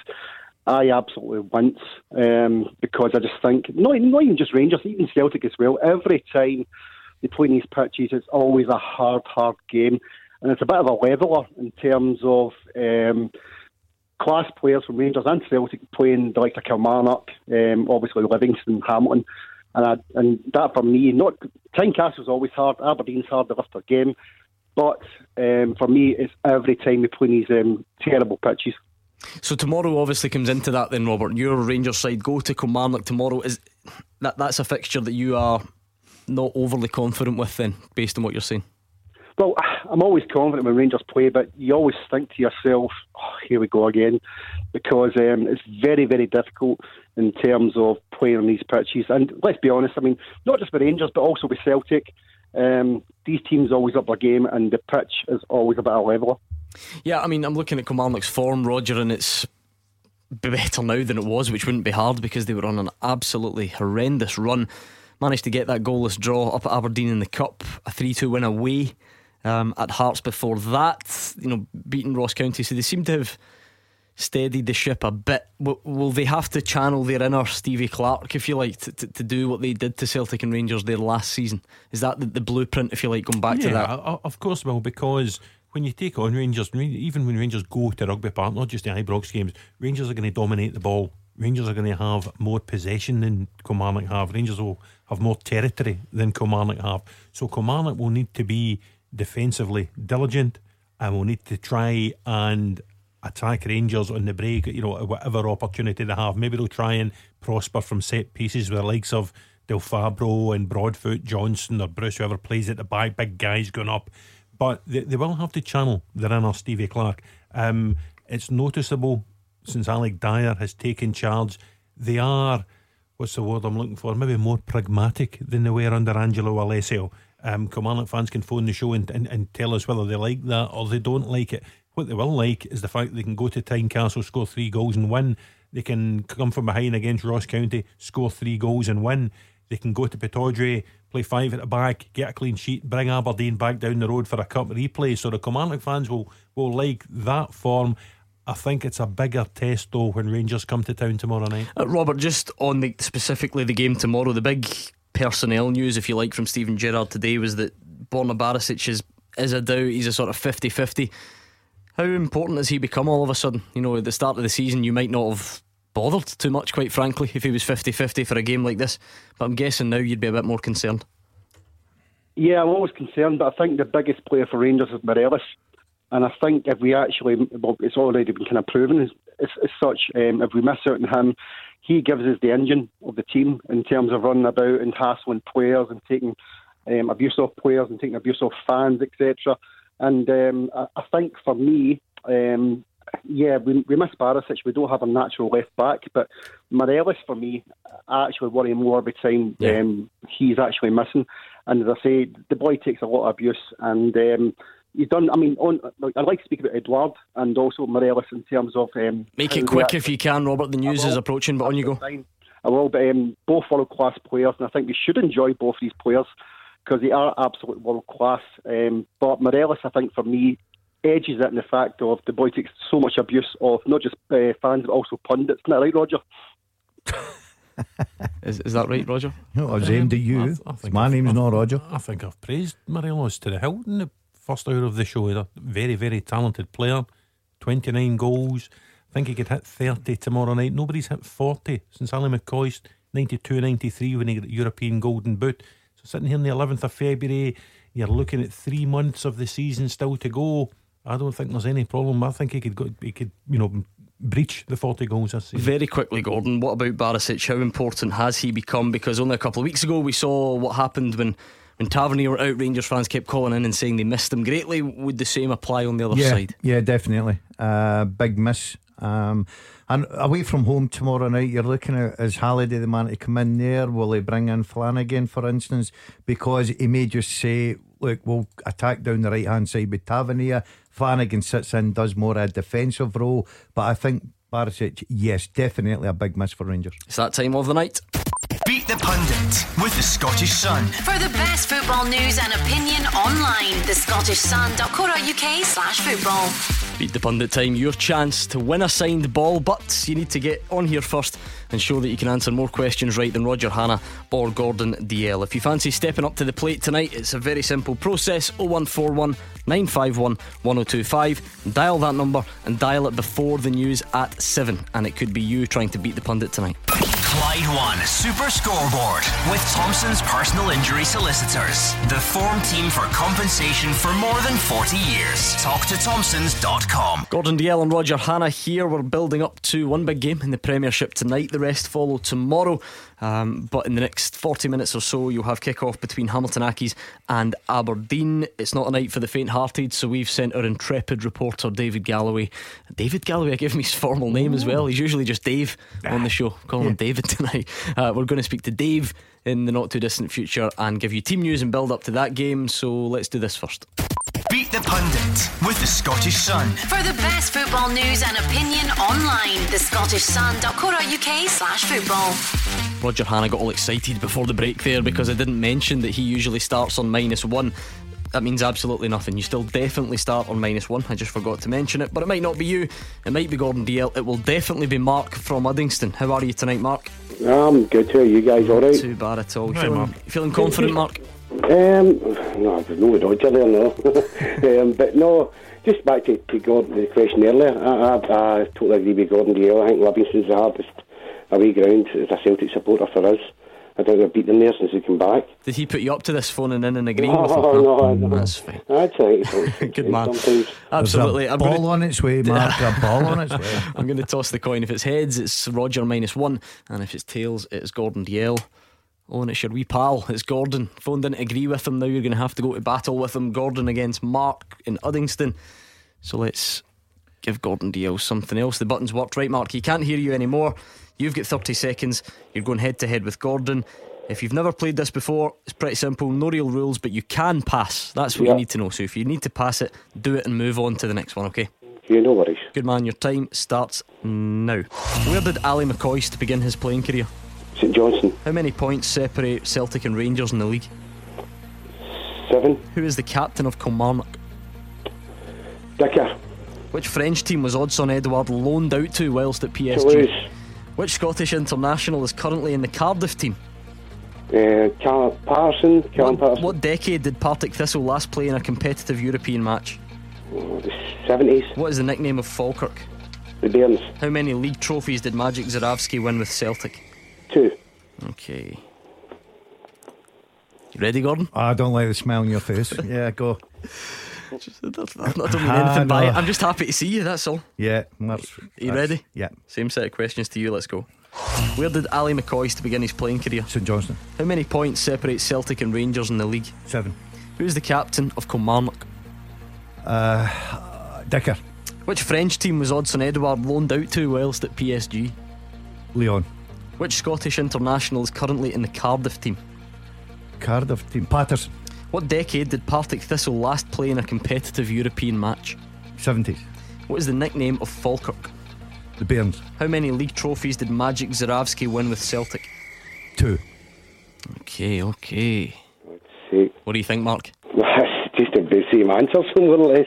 S10: I absolutely wince um, because I just think not, not even just Rangers, even Celtic as well. Every time they play in these pitches, it's always a hard, hard game, and it's a bit of a leveler in terms of um, class players from Rangers and Celtic playing the likes of Kilmarnock, um, obviously Livingston, Hamilton, and I, and that for me, not Tynecastle's always hard, Aberdeen's hard to lift their game, but um, for me, it's every time they play these um, terrible pitches.
S1: So tomorrow obviously comes into that then, Robert. Your Rangers side go to Kilmarnock tomorrow. Is that that's a fixture that you are not overly confident with then, based on what you're saying?
S10: Well, I'm always confident when Rangers play, but you always think to yourself, oh, "Here we go again," because um, it's very, very difficult in terms of playing on these pitches. And let's be honest, I mean, not just with Rangers, but also with Celtic. Um, these teams always up their game, and the pitch is always a bit of a leveler.
S1: Yeah, I mean, I'm looking at Kilmarnock's form, Roger, and it's better now than it was, which wouldn't be hard because they were on an absolutely horrendous run. Managed to get that goalless draw up at Aberdeen in the Cup, a 3 2 win away um, at Hearts before that, you know, beating Ross County. So they seem to have steadied the ship a bit. Will they have to channel their inner Stevie Clarke, if you like, to, to, to, do what they did to Celtic and Rangers their last season? Is that the, the blueprint, if you like, going back
S2: yeah,
S1: to that?
S2: Of course, well, because when you take on Rangers, even when Rangers go to Rugby Park, not just the Ibrox games, Rangers are going to dominate the ball. Rangers are going to have more possession than Kilmarnock have. Rangers will have more territory than Kilmarnock have. So Kilmarnock will need to be defensively diligent and will need to try and attack Rangers on the break, you know, whatever opportunity they have. Maybe they'll try and prosper from set pieces with the likes of Del Fabro and Broadfoot, Johnson or Bruce, whoever plays at the back, big guys going up. But they, they will have to channel their inner Stevie Clarke. Um, it's noticeable since Alex Dyer has taken charge. They are, what's the word I'm looking for? Maybe more pragmatic than they were under Angelo Alessio. Um, Kilmarnock fans can phone the show and, and, and tell us whether they like that or they don't like it. What they will like is the fact they can go to Tynecastle, score three goals and win. They can come from behind against Ross County, score three goals and win. They can go to Pittodrie, play five at the back, get a clean sheet, bring Aberdeen back down the road for a cup replay. So the Kilmarnock fans will, will like that form. I think it's a bigger test though when Rangers come to town tomorrow night.
S1: Uh, Robert, just on the specifically the game tomorrow, the big personnel news, if you like, from Steven Gerrard today was that Borna Barisic is is a doubt. He's a sort of 50-50. How important has he become all of a sudden? You know, at the start of the season, you might not have bothered too much, quite frankly, if he was 50 50 for a game like this. But I'm guessing now you'd be a bit more concerned.
S10: Yeah, I'm always concerned, but I think the biggest player for Rangers is Morelos. And I think if we actually, well, it's already been kind of proven as, as such, um, if we miss out on him, he gives us the engine of the team in terms of running about and hassling players and taking um, abuse off players and taking abuse off fans, etc. And um, I, I, think for me, um, yeah, we, we miss Barisic. We don't have a natural left back, but Morelos for me, I actually worry more every time yeah. um, he's actually missing. And as I say, the boy takes a lot of abuse, and um, he's done. I mean, on, I'd like to speak about Edouard and also Morelos in terms of um,
S1: make it quick if you can, Robert. The news is approaching, but on you go.
S10: I will, but um, both world class players, and I think we should enjoy both these players because they are absolute world class. Um, but Morelos, I think for me, edges it in the fact of the boy takes so much abuse of not just uh, fans but also pundits. Isn't that right, Roger? <laughs>
S1: is, is that right, Roger?
S3: No, I was aimed at you. I, I My I've, name's I've, not Roger.
S2: I think I've praised Morelos to the hilt in the first hour of the show. He's a very, very talented player. 29 goals. I think he could hit 30 tomorrow night. Nobody's hit 40 since Ally McCoist, 92 93 when he got the European Golden Boot. So sitting here on the 11th of February, you're looking at three months of the season still to go. I don't think there's any problem. I think he could go, he could, you know, breach the 40 goals this season.
S1: Very quickly, Gordon, what about Barisic? How important has he become? Because only a couple of weeks ago we saw what happened when when Tavernier were out, Rangers fans kept calling in and saying they missed him greatly. Would the same apply on the other
S3: yeah,
S1: side?
S3: Yeah, definitely. Uh, big miss. Um, and away from home tomorrow night, you're looking at is Halliday the man to come in there? Will he bring in Flanagan, for instance? Because he may just say, look, we'll attack down the right hand side with Tavernier. Flanagan sits in, does more a defensive role. But I think Barisic, yes, definitely a big miss for Rangers.
S1: It's that time of the night.
S7: Beat the Pundit with the Scottish Sun.
S11: For the best football news and opinion online, the Scottish Sun.co.uk slash football.
S1: Beat the Pundit time, your chance to win a signed ball, but you need to get on here first and show that you can answer more questions right than Roger Hannah or Gordon Dalziel. If you fancy stepping up to the plate tonight, it's a very simple process 0141 951 1025. Dial that number and dial it before the news at 7, and it could be you trying to beat the pundit tonight.
S7: Clyde One Super Scoreboard with Thompson's personal injury solicitors. The form team for compensation for more than 40 years. Talk to Thompsons.com.
S1: Gordon Dalziel and Roger Hannah here. We're building up to one big game in the Premiership tonight. The rest follow tomorrow. Um, but in the next 40 minutes or so, you'll have kick-off between Hamilton Accies and Aberdeen. It's not a night for the faint-hearted, so we've sent our intrepid reporter David Galloway. David Galloway, I give him his formal name as well. He's usually just Dave on the show. Call him David <laughs> tonight. Uh, we're going to speak to Dave in the not too distant future and give you team news and build up to that game. So let's do this first.
S7: Beat the Pundit with the Scottish Sun.
S11: For the best football news and opinion online, the Scottish Sun.co.uk slash football.
S1: Roger Hannah got all excited before the break there because I didn't mention that he usually starts on minus one. That means absolutely nothing. You still definitely start on minus one. I just forgot to mention it, but it might not be you. It might be Gordon Dalziel. It will definitely be Mark from Uddingston. How are you tonight, Mark?
S12: I'm good. How are you guys? All right?
S1: Too bad at all. feeling, feeling confident, Mark?
S12: Um, no, there's no Roger there, no. um, but no, just back to, to Gordon, the question earlier. I, I, I totally agree with Gordon DL. I think Livingston's the hardest away ground as a Celtic supporter for us. I think I've beaten them there since he came back.
S1: Did he put you up to this phoning in and agreeing
S12: no,
S1: with
S12: him? No, mm, no,
S1: That's fine.
S12: I'd say <laughs>
S1: Good man. Absolutely.
S3: There's a ball gonna... on its way, Mark. a <laughs> ball on its way.
S1: I'm going to toss the coin. If it's heads, it's Roger minus one, and if it's tails, it's Gordon Dalziel Oh, and it's your wee pal. It's Gordon. Phone didn't agree with him. Now you're going to have to go to battle with him. Gordon against Mark in Uddingston. So let's give Gordon Dalziel something else. The buttons worked right, Mark. He can't hear you anymore. You've got 30 seconds. You're going head to head with Gordon. If you've never played this before, it's pretty simple. No real rules, but you can pass. That's what
S12: Yeah.
S1: you need to know. So if you need to pass it, do it and move on to the next one, okay?
S12: Yeah, no worries.
S1: Good man, your time starts now. Where did Ally McCoist begin his playing career?
S12: St Johnstone,
S1: How many points separate Celtic and Rangers in the league?
S12: seven.
S1: Who is the captain of Kilmarnock?
S12: Dicker,
S1: Which French team was Odsonne Edouard loaned out to whilst at PSG?
S12: Toulouse,
S1: Which Scottish international is currently in the Cardiff team?
S12: uh, Cal- Parson, Callum
S1: What,
S12: Parson.
S1: what decade did Partick Thistle last play in a competitive European match?
S12: Oh, the 70s,
S1: What is the nickname of Falkirk?
S12: the Bairns,
S1: How many league trophies did Magic Zurawski win with Celtic?
S12: two.
S1: Okay. You ready, Gordon?
S3: I don't like the smile on your face. <laughs> yeah, go.
S1: I don't mean
S3: Ah,
S1: anything by it. I'm just happy to see you, that's all.
S3: Yeah, that's,
S1: Are you
S3: that's-
S1: ready?
S3: Yeah.
S1: Same set of questions to you, let's go. Where did Ally McCoist begin his playing career?
S3: St Johnstone,
S1: How many points separate Celtic and Rangers in the league?
S3: seven.
S1: Who is the captain of Kilmarnock?
S3: Uh, Dicker,
S1: Which French team was Odsonne Edouard loaned out to whilst at PSG?
S3: Lyon,
S1: Which Scottish international is currently in the Cardiff team?
S3: Cardiff team, Paterson,
S1: What decade did Partick Thistle last play in a competitive European match?
S3: 70s.
S1: What is the nickname of Falkirk?
S3: The Bairns,
S1: How many league trophies did Magic Zurawski win with Celtic?
S3: two.
S1: Okay, okay.
S12: Let's see,
S1: What do you think, Mark? <laughs>
S12: that's just the same answer, more or less.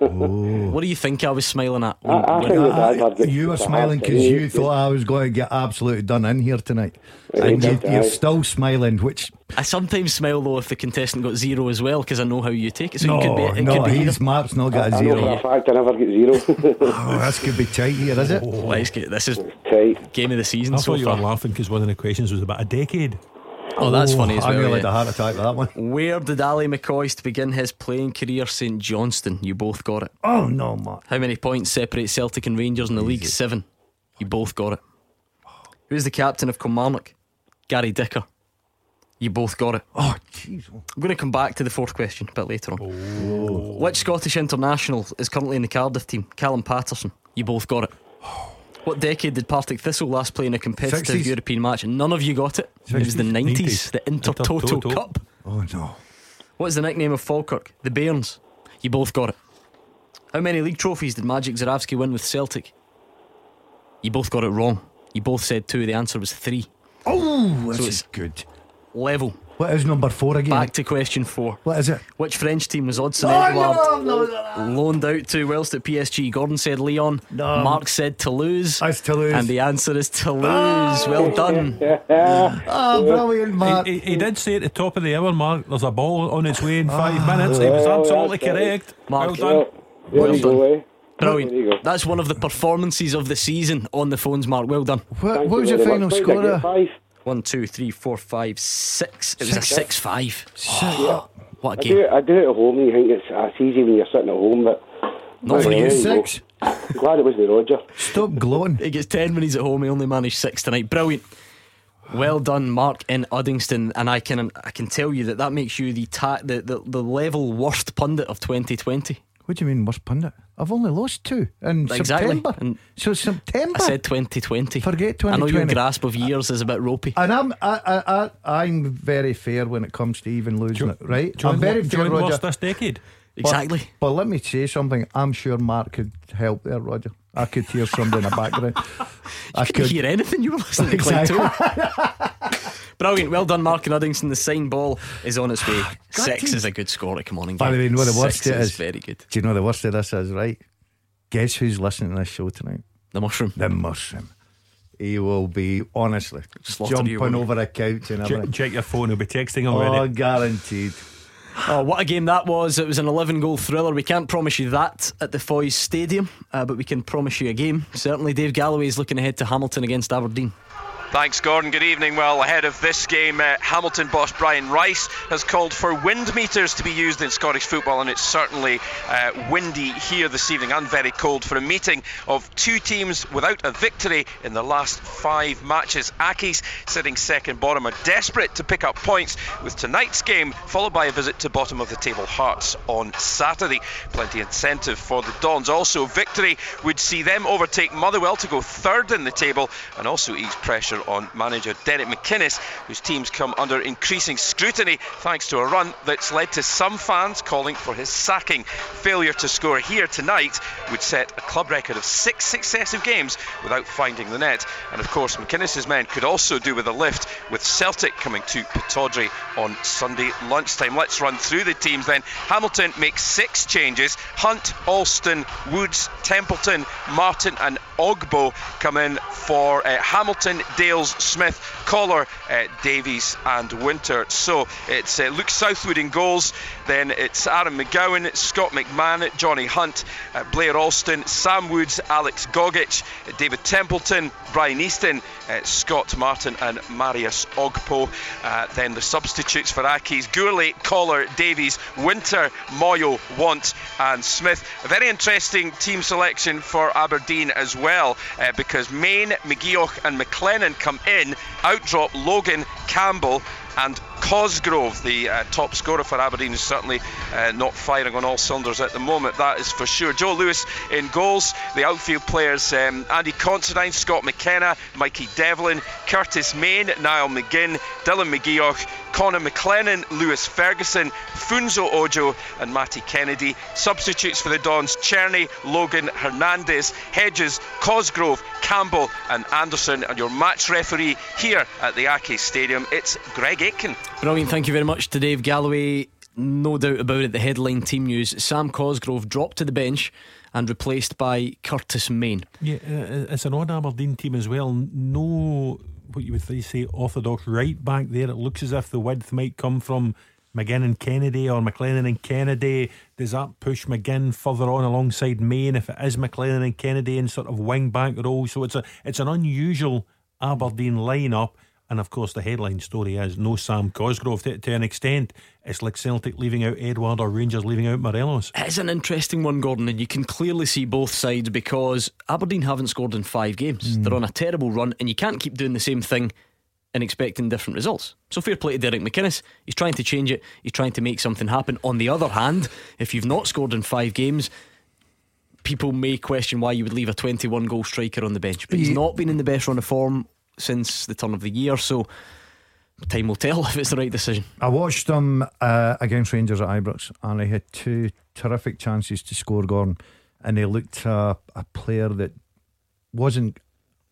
S1: What do you think I was smiling at?
S12: I, I think that I'd had
S3: you were smiling because
S12: time.
S3: you thought I was going to get absolutely done in here tonight.
S12: Right,
S3: And you, you're still smiling, which
S1: I sometimes smile though if the contestant got zero as well because I know how you take it. So
S3: no,
S1: it could be. It
S3: no,
S1: could be
S3: he's. Mark's not got a
S12: I know for
S3: zero.
S12: a fact I never get zero. <laughs>
S3: Oh, this could be tight here, is it?
S1: Let's get this is
S12: Tight.
S1: game of the season
S2: I
S1: so
S2: thought you were laughing because one of the questions was about a decade.
S1: Oh, that's funny as well.
S3: I
S1: nearly
S3: had a heart attack with that one.
S1: Where did Ally McCoist begin his playing career? St Johnstone. You both got it.
S3: Oh no, Mark.
S1: How many points separate Celtic and Rangers in the league? Seven. You both got it. Who's the captain of Kilmarnock? Gary Dicker. You both got it.
S3: Oh, jeez.
S1: I'm going to come back to the fourth question a bit later on. Oh. Which Scottish international is currently in the Cardiff team? Callum Paterson. You both got it. Oh. What decade did Partick Thistle last play in a competitive
S3: 60s.
S1: European match? And none of you got it. It was the
S2: 60s.
S1: 90s, the Intertoto
S2: Intertoto.
S1: Cup.
S3: Oh no.
S1: What is the nickname of Falkirk? The Bairns. You both got it. How many league trophies did Magic Zurawski win with Celtic? You both got it wrong. You both said two. The answer was three.
S3: Oh, this
S1: So
S3: is good.
S1: Level.
S3: What is number four again?
S1: Back to question four.
S3: What is it?
S1: Which French team was Odsonne
S3: Oh,
S1: Edouard
S3: no, no,
S1: loaned out to whilst at PSG? Gordon said Lyon.
S3: No.
S1: Mark said Toulouse.
S3: That's Toulouse.
S1: And the answer is Toulouse. Well oh. done.
S3: Oh, <laughs> brilliant, Mark.
S2: He, he did say at the top of the hour, Mark, there's a ball on its way in five ah. minutes. He was
S12: Well,
S2: absolutely
S12: that's right.
S2: correct.
S1: Mark.
S2: well done.
S12: There
S1: Well
S12: you go? There you
S1: Brilliant. That's one of the performances of the season on the phones, Mark. Well done.
S3: What, what was
S12: you
S3: your final
S12: much.
S3: Score?
S12: Did I get
S3: there?
S12: Five.
S1: One, two, three, four, five, six. It was
S3: Six.
S1: a six-five.
S12: Yeah.
S1: What a
S12: I
S1: game!
S12: do, it, I do it at home and you think it's, uh, it's easy when you're sitting at home, but.
S1: Not for
S12: There
S1: you.
S12: go.
S3: Six. <laughs>
S12: Glad it wasn't Roger.
S3: Stop gloating.
S1: He gets ten when he's at home. He only managed six tonight. Brilliant. Well done, Mark in Uddingston, and I can I can tell you that that makes you the ta- the, the the level worst pundit of 2020.
S3: What do you mean, worst pundit? I've only lost two in
S1: Exactly.
S3: September.
S1: And
S3: so September.
S1: I said 2020.
S3: Forget 2020.
S1: I know your grasp of years is a bit ropey.
S3: and I'm I, I, I, I'm very fair when it comes to even losing it, right?
S2: John,
S3: I'm very fair,
S2: John
S3: Roger.
S2: lost this decade.
S1: Exactly.
S3: But, let me say something. I'm sure Mark could help there, Roger. I could hear somebody in the background. <laughs> I
S1: I couldn't hear anything. You were listening to
S3: Exactly.
S1: too. <laughs> Brilliant. Well done, Mark and Uddingston. The sign ball is on its way. Six is a good score. Come on, and
S3: By the way, you know the worst
S1: Six
S3: it
S1: is
S3: is?
S1: very good.
S3: Do you know the worst of this is, right? Guess who's listening to this show tonight?
S1: The mushroom.
S3: The mushroom. He will be, honestly,
S1: Slaughter
S3: jumping
S1: won't
S3: over a couch and
S2: Check, check your phone, he'll be texting already.
S3: Oh guaranteed.
S1: Oh, what a game that was. It was an 11 goal thriller. We can't promise you that at the Foy's Stadium, uh, but we can promise you a game. Certainly, Dave Galloway is looking ahead to Hamilton against Aberdeen.
S13: Thanks, Gordon. Good evening. Well, ahead of this game, uh, Hamilton boss Brian Rice has called for wind meters to be used in Scottish football, and it's certainly uh, windy here this evening and very cold for a meeting of two teams without a victory in the last five matches. Accies, sitting second bottom, are desperate to pick up points with tonight's game, followed by a visit to bottom of the table Hearts on Saturday. Plenty incentive for the Dons. Also, victory would see them overtake Motherwell to go third in the table and also ease pressure on manager Derek McInnes, whose teams come under increasing scrutiny thanks to a run that's led to some fans calling for his sacking. Failure to score here tonight would set a club record of six successive games without finding the net. And of course, McInnes's men could also do with a lift, with Celtic coming to Pittodrie on Sunday lunchtime. Let's run through the teams then. Hamilton makes six changes. Hunt, Alston, Woods, Templeton, Martin, and Ogbo come in for uh, Hamilton, Dales, Smith, Collar, uh, Davies, and Winter. So it's uh, Luke Southwood in goals, then it's Aaron McGowan, Scott McMahon, Johnny Hunt, uh, Blair Alston, Sam Woods, Alex Gogic, David Templeton, Brian Easton, uh, Scott Martin, and Marius Ogpo. Uh, then the substitutes for Accies Gourley, Collar, Davies, Winter, Moyo, Want, and Smith. A very interesting team selection for Aberdeen as well uh, because Main, McGeouch, and McLennan come in, outdrop Logan, Campbell, and Cosgrove, the uh, top scorer for Aberdeen, is certainly uh, not firing on all cylinders at the moment, that is for sure. Joe Lewis in goals, the outfield players um, Andy Considine, Scott McKenna, Mikey Devlin, Curtis Main, Niall McGinn, Dylan McGeouch, Connor McLennan, Lewis Ferguson, Funso Ojo, and Matty Kennedy. Substitutes for the Dons Cherney, Logan, Hernandez, Hedges, Cosgrove, Campbell, and Anderson. And your match referee here at the Accies Stadium, it's Greg Aitken.
S1: Brilliant. Thank you very much to Dave Galloway. No doubt about it, the headline team news Sam Cosgrove dropped to the bench and replaced by Curtis Main.
S2: Yeah, uh, it's an odd Aberdeen team as well. No, what you would say, orthodox right back there. It looks as if the width might come from McGinn and Kennedy or McLennan and Kennedy. Does that push McGinn further on alongside Main if it is McLennan and Kennedy in sort of wing back role? So it's a it's an unusual Aberdeen lineup. And of course, the headline story is no Sam Cosgrove. To, to, an extent, it's like Celtic leaving out Edouard or Rangers leaving out Morelos.
S1: It's an interesting one, Gordon, and you can clearly see both sides because Aberdeen haven't scored in five games. Mm. They're on a terrible run, and you can't keep doing the same thing and expecting different results. So fair play to Derek McInnes. He's trying to change it, he's trying to make something happen. On the other hand, if you've not scored in five games, people may question why you would leave a 21 goal striker on the bench. But he's not been in the best run of form since the turn of the year. So time will tell <laughs> if it's the right decision.
S3: I watched him uh, against Rangers at Ibrox, and he had two terrific chances to score. Gordon, and he looked uh, a player that wasn't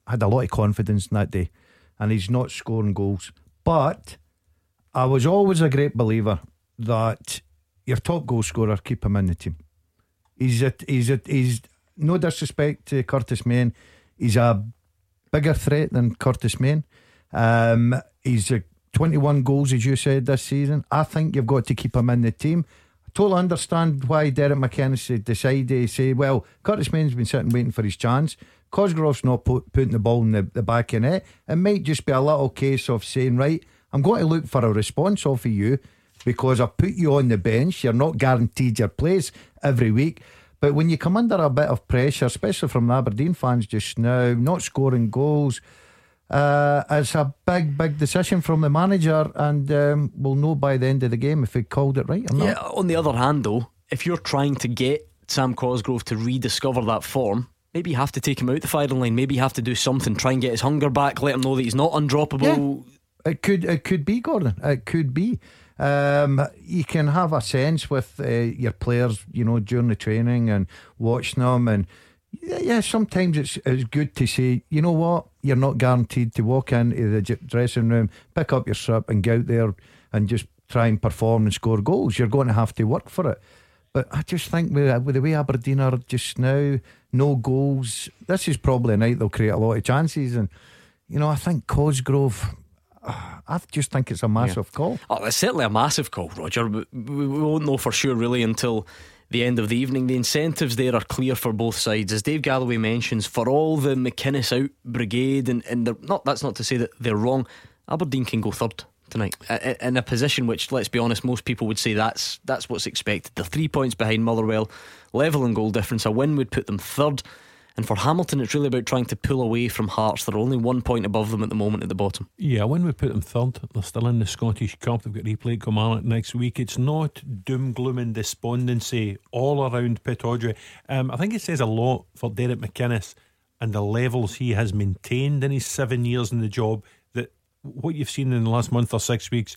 S3: had a lot of confidence in that day, and he's not scoring goals. But I was always a great believer that your top goal scorer keep him in the team. He's a, he's a, he's no disrespect to Curtis Main. He's a bigger threat than Curtis Main. Um, he's a 21 goals, as you said, this season. I think you've got to keep him in the team. I totally understand why Derek McInnes decided to say, well, Curtis Main's been sitting waiting for his chance. Cosgrove's not put, putting the ball in the, the back of net. It might just be a little case of saying, right, I'm going to look for a response off of you because I put you on the bench. You're not guaranteed your place every week. But when you come under a bit of pressure, especially from the Aberdeen fans just now, not scoring goals, uh, it's a big, big decision from the manager, and um, we'll know by the end of the game if he called it right or not.
S1: Yeah, on the other hand, though, if you're trying to get Sam Cosgrove to rediscover that form, maybe you have to take him out the firing line. Maybe you have to do something, try and get his hunger back, let him know that he's not undroppable.
S3: Yeah, it could, it could be Gordon. It could be. Um, you can have a sense with uh, your players, you know, during the training and watching them. And yeah, yeah, sometimes it's, it's good to say, you know what, you're not guaranteed to walk into the dressing room, pick up your strip, and go out there and just try and perform and score goals. You're going to have to work for it. But I just think with, with the way Aberdeen are just now, no goals. This is probably a night they'll create a lot of chances. And, you know, I think Cosgrove, I just think it's a massive yeah. call.
S1: Oh, it's certainly a massive call, Roger. We, we won't know for sure really until the end of the evening. The incentives there are clear for both sides, as Dave Galloway mentions. For all the McInnes out brigade, and and not that's not to say that they're wrong. Aberdeen can go third tonight in a position which, let's be honest, most people would say that's that's what's expected. They're three points behind Motherwell, level in goal difference. A win would put them third. And for Hamilton, it's really about trying to pull away from Hearts. They're only one point above them at the moment at the bottom.
S2: Yeah, when we put them third, they're still in the Scottish Cup. They've got replay Kilmarnock next week. It's not doom, gloom, and despondency all around Pittodrie. Um, I think it says a lot for Derek McInnes and the levels he has maintained in his seven years in the job that what you've seen in the last month or six weeks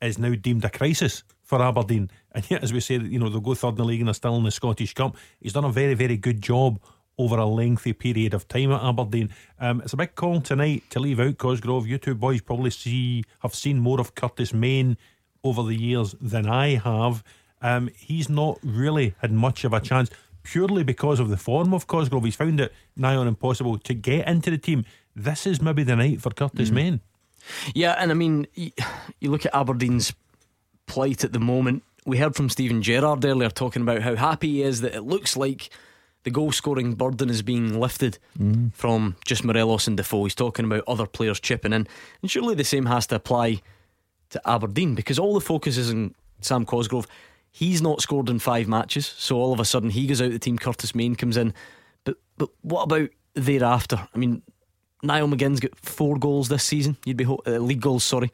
S2: is now deemed a crisis for Aberdeen. And yet, as we say, you know, they'll go third in the league and they're still in the Scottish Cup. He's done a very, very good job over a lengthy period of time at Aberdeen. Um, it's a big call tonight to leave out Cosgrove. You two boys probably see have seen more of Curtis Main over the years than I have. Um, he's not really had much of a chance purely because of the form of Cosgrove. He's found it nigh on impossible to get into the team. This is maybe the night for Curtis mm. Main.
S1: Yeah, and I mean, you look at Aberdeen's plight at the moment. We heard from Steven Gerrard earlier talking about how happy he is that it looks like the goal scoring burden is being lifted mm. from just Morelos and Defoe. He's talking about other players chipping in. And surely the same has to apply to Aberdeen because all the focus is on Sam Cosgrove. He's not scored in five matches, so all of a sudden he goes out the team. Curtis Main comes in. But but what about thereafter? I mean, Niall McGinn's got four goals this season. You'd be ho- uh, league goals, sorry.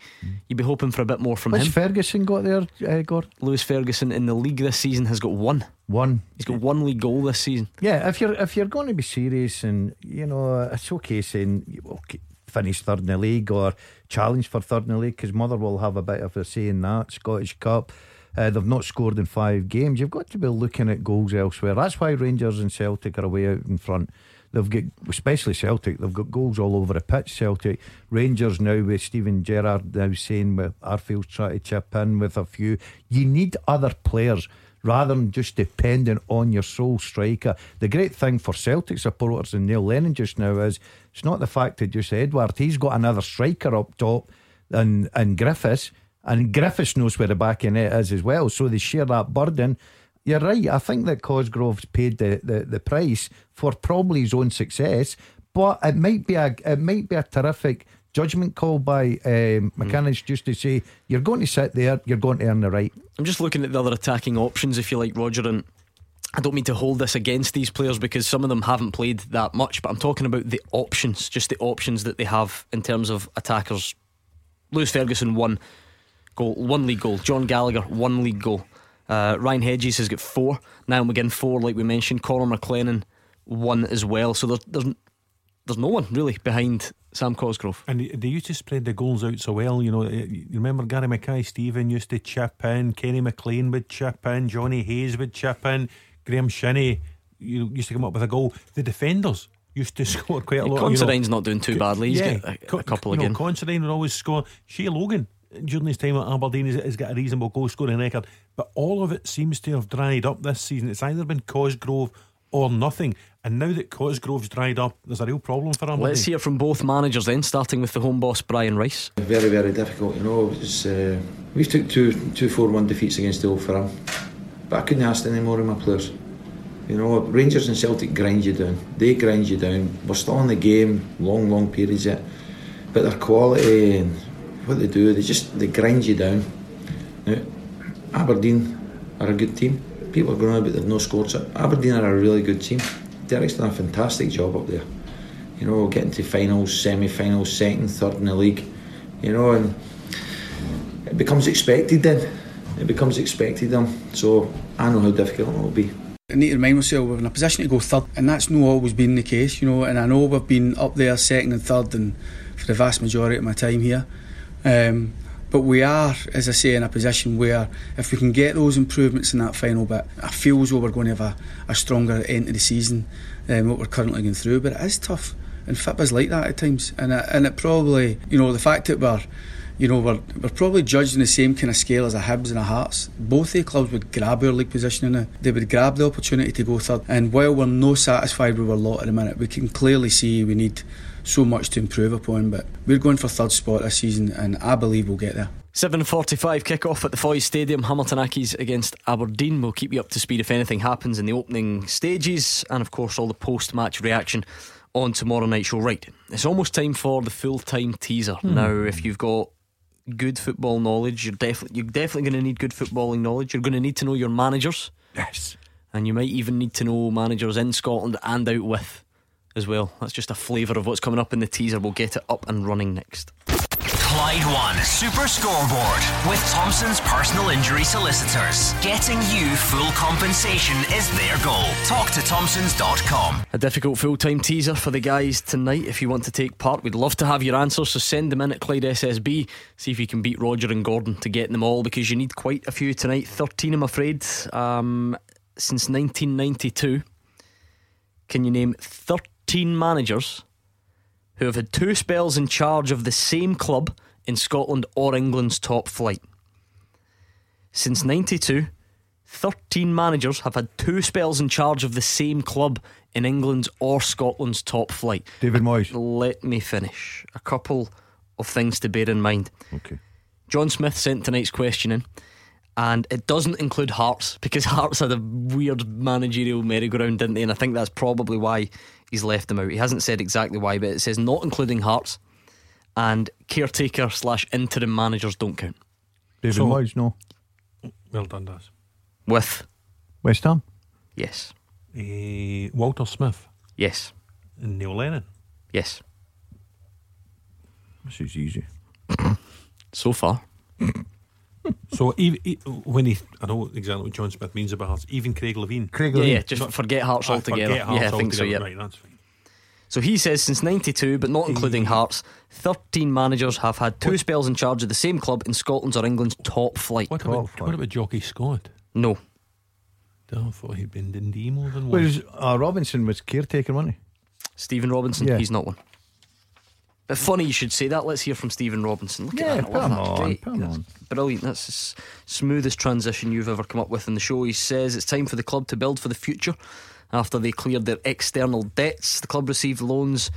S1: You'd be hoping for a bit more from
S3: What's
S1: him.
S3: Ferguson got there, uh, Gord?
S1: Lewis Ferguson in the league this season has got one.
S3: One.
S1: He's got one league goal this season.
S3: Yeah, if you're if you're going to be serious, and you know, it's okay saying okay, finish third in the league or challenge for third in the league because Motherwell have a bit of a say in that Scottish Cup. Uh, they've not scored in five games. You've got to be looking at goals elsewhere. That's why Rangers and Celtic are away out in front. They've got, especially Celtic, they've got goals all over the pitch. Celtic, Rangers now with Steven Gerrard now saying with Arfield's trying to chip in with a few. You need other players rather than just depending on your sole striker. The great thing for Celtic supporters and Neil Lennon just now is it's not the fact that just Edouard, he's got another striker up top and, and Griffiths, and Griffiths knows where the back net is as well. So they share that burden. You're right. I think that Cosgrove's paid the, the, the price for probably his own success, but it might be a it might be a terrific judgment call by um, McInnes just to say you're going to sit there, you're going to earn the right.
S1: I'm just looking at the other attacking options, if you like, Roger, and I don't mean to hold this against these players because some of them haven't played that much, but I'm talking about the options, just the options that they have in terms of attackers. Lewis Ferguson one goal, one league goal. John Gallagher one league goal. Uh, Ryan Hedges has got four. Niall McGinn four, like we mentioned. Connor McLennan one as well. So there's there's there's no one really behind Sam Cosgrove.
S2: And they used to spread the goals out so well. You know, you remember Gary Mackay-Steven used to chip in, Kenny McLean would chip in, Johnny Hayes would chip in, Graham Shinnie you used to come up with a goal. The defenders used to <laughs> score quite a lot.
S1: Considine's you know, not doing too badly. He's yeah, got a, a couple again.
S2: Know, Considine would always score. Shay Logan during his time at Aberdeen has, has got a reasonable goal scoring record, but all of it seems to have dried up this season. It's either been Cosgrove or nothing. And now that Cosgrove's dried up, there's a real problem for him.
S1: Let's hear from both managers then, starting with the home boss Brian Rice.
S8: Very, very difficult. You know, was, uh, we took two, two, four, one defeats against the Old Firm, but I couldn't ask any more of my players. You know, Rangers and Celtic grind you down. They grind you down. We're still in the game, long, long periods yet, but their quality and what they do, they just they grind you down. Now, Aberdeen are a good team. People are on about they've no scored. So Aberdeen are a really good team. Derek's done a fantastic job up there. You know, getting to finals, semi-finals, second, third in the league. You know, and it becomes expected then. It becomes expected then. So I know how difficult it will be.
S14: I need to remind myself we're in a position to go third, and that's not always been the case, you know. And I know we've been up there second and third, and for the vast majority of my time here. Um, but we are, as I say, in a position where if we can get those improvements in that final bit, I feel as though we're going to have a, a stronger end to the season than what we're currently going through. But it is tough, and FIPA's like that at times. And it, and it probably, you know, the fact that we're, you know, we're, we're probably judged on the same kind of scale as a Hibs and a Hearts. Both the clubs would grab our league position now. They would grab the opportunity to go third. And while we're no satisfied with our lot at the minute, we can clearly see we need so much to improve upon. But we're going for third spot this season, and I believe we'll get there.
S1: 7.45 kick-off at the Foy Stadium, Hamilton Accies against Aberdeen. We'll keep you up to speed if anything happens in the opening stages and of course all the post-match reaction on tomorrow night show. Right, it's almost time for the full-time teaser.
S2: Hmm.
S1: Now, if you've got good football knowledge, you're definitely you're definitely going to need good footballing knowledge. You're going to need to know your managers.
S2: Yes.
S1: And you might even need to know managers in Scotland and out with as well. That's just a flavour of what's coming up in the teaser. We'll get it up and running next.
S7: Clyde One Super Scoreboard with Thompson's personal injury solicitors. Getting you full compensation is their goal. Talk to Thompson's.com.
S1: A difficult full time teaser for the guys tonight. If you want to take part, we'd love to have your answers, so send them in at Clyde SSB. See if you can beat Roger and Gordon to get them all because you need quite a few tonight. 13, I'm afraid. Um, since 1992, can you name 13 managers who have had two spells in charge of the same club in Scotland or England's top flight? Since 92, 13 managers have had two spells in charge of the same club in England's or Scotland's top flight.
S3: David Moyes.
S1: Let me finish. A couple of things to bear in mind.
S3: Okay.
S1: John Smith sent tonight's question in, and it doesn't include Hearts because <laughs> Hearts had a weird managerial merry-go-round, didn't they? And I think that's probably why he's left them out. He hasn't said exactly why, but it says not including Hearts, and caretaker slash interim managers don't count.
S3: David
S2: So-
S3: Moyes, no.
S2: Well done, Daz.
S1: With
S3: West Ham.
S1: yes,
S2: Eh, Walter Smith
S1: yes,
S2: and Neil Lennon.
S1: yes.
S3: This is easy. <coughs>
S1: So far, <coughs>
S2: So even, e- when he, I know exactly what John Smith means about Hearts. Even Craig Levein.
S3: Craig
S1: yeah,
S3: Levein.
S1: yeah. Just forget Hearts
S2: Ah,
S1: altogether.
S2: forget Hearts
S1: yeah, I think so. Yeah.
S2: Right, that's fine.
S1: So he says since 92, but not including Hearts, 13 managers have had two spells in charge of the same club in Scotland's or England's top flight.
S2: What about, what about Jocky Scott?
S1: No.
S2: I thought he'd been Dundee more than once.
S3: Whereas uh, Robinson was caretaker, wasn't he?
S1: Stephen Robinson,
S3: Yeah.
S1: he's not one. But funny you should say that. Let's hear from Stephen Robinson. Look
S3: Yeah,
S1: at that.
S3: Come on,
S1: Great.
S3: come
S1: That's
S3: on.
S1: Brilliant. That's the smoothest transition you've ever come up with in the show. He says it's time for the club to build for the future. After they cleared their external debts, the club received loans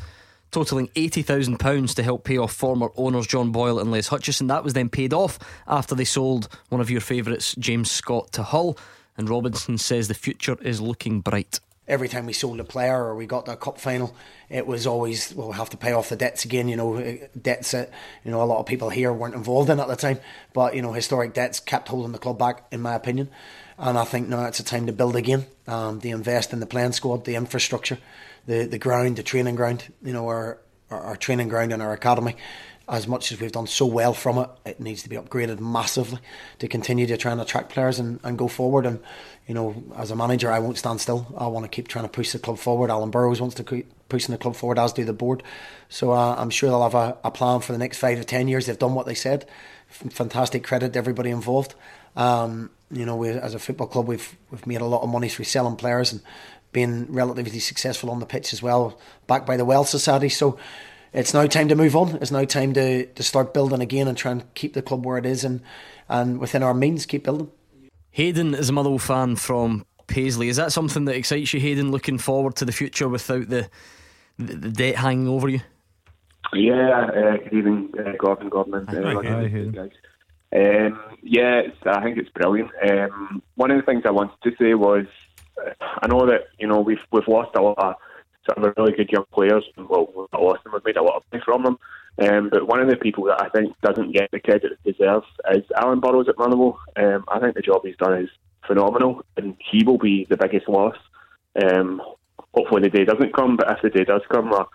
S1: totaling £80,000 to help pay off former owners John Boyle and Les Hutchison. That was then paid off after they sold one of your favourites, James Scott, to Hull. And Robinson says the future is looking bright.
S15: Every time we sold a player or we got to a cup final, it was always well we have to pay off the debts again. You know, eh, debts that you know a lot of people here weren't involved in at the time, but you know historic debts kept holding the club back, in my opinion. And I think now it's a time to build again. Um, to invest in the playing squad, the infrastructure, the the ground, the training ground. You know, our our, our training ground and our academy. As much as we've done so well from it, it needs to be upgraded massively to continue to try and attract players and, and go forward. And you know, as a manager, I won't stand still. I want to keep trying to push the club forward. Alan Burrows wants to keep pushing the club forward, as do the board. So uh, I'm sure they'll have a, a plan for the next five to ten years. They've done what they said. Fantastic credit to everybody involved. Um, you know, we, as a football club, we've we've made a lot of money through selling players and being relatively successful on the pitch as well, backed by the Well Society. So it's now time to move on. It's now time to, to start building again and try and keep the club where it is and, and within our means, keep building.
S1: Hayden is a Motherwell fan from Paisley. Is that something that excites you, Hayden? Looking forward to the future without the the, the debt hanging over you?
S16: Yeah, uh, good evening, uh, Gordon, Gordon, uh,
S1: Hi,
S16: Lucky,
S1: Hayden.
S16: guys. Um, yeah, it's, I think it's brilliant. Um, one of the things I wanted to say was, uh, I know that you know we've we've lost a lot of of really good young players. and, Well, we've not lost them; we've made a lot of money from them. Um, but one of the people that I think doesn't get the credit it deserves is Alan Burrows at Motherwell. Um, I think the job he's done is phenomenal, and he will be the biggest loss. Um, hopefully, the day doesn't come, but if the day does come, a,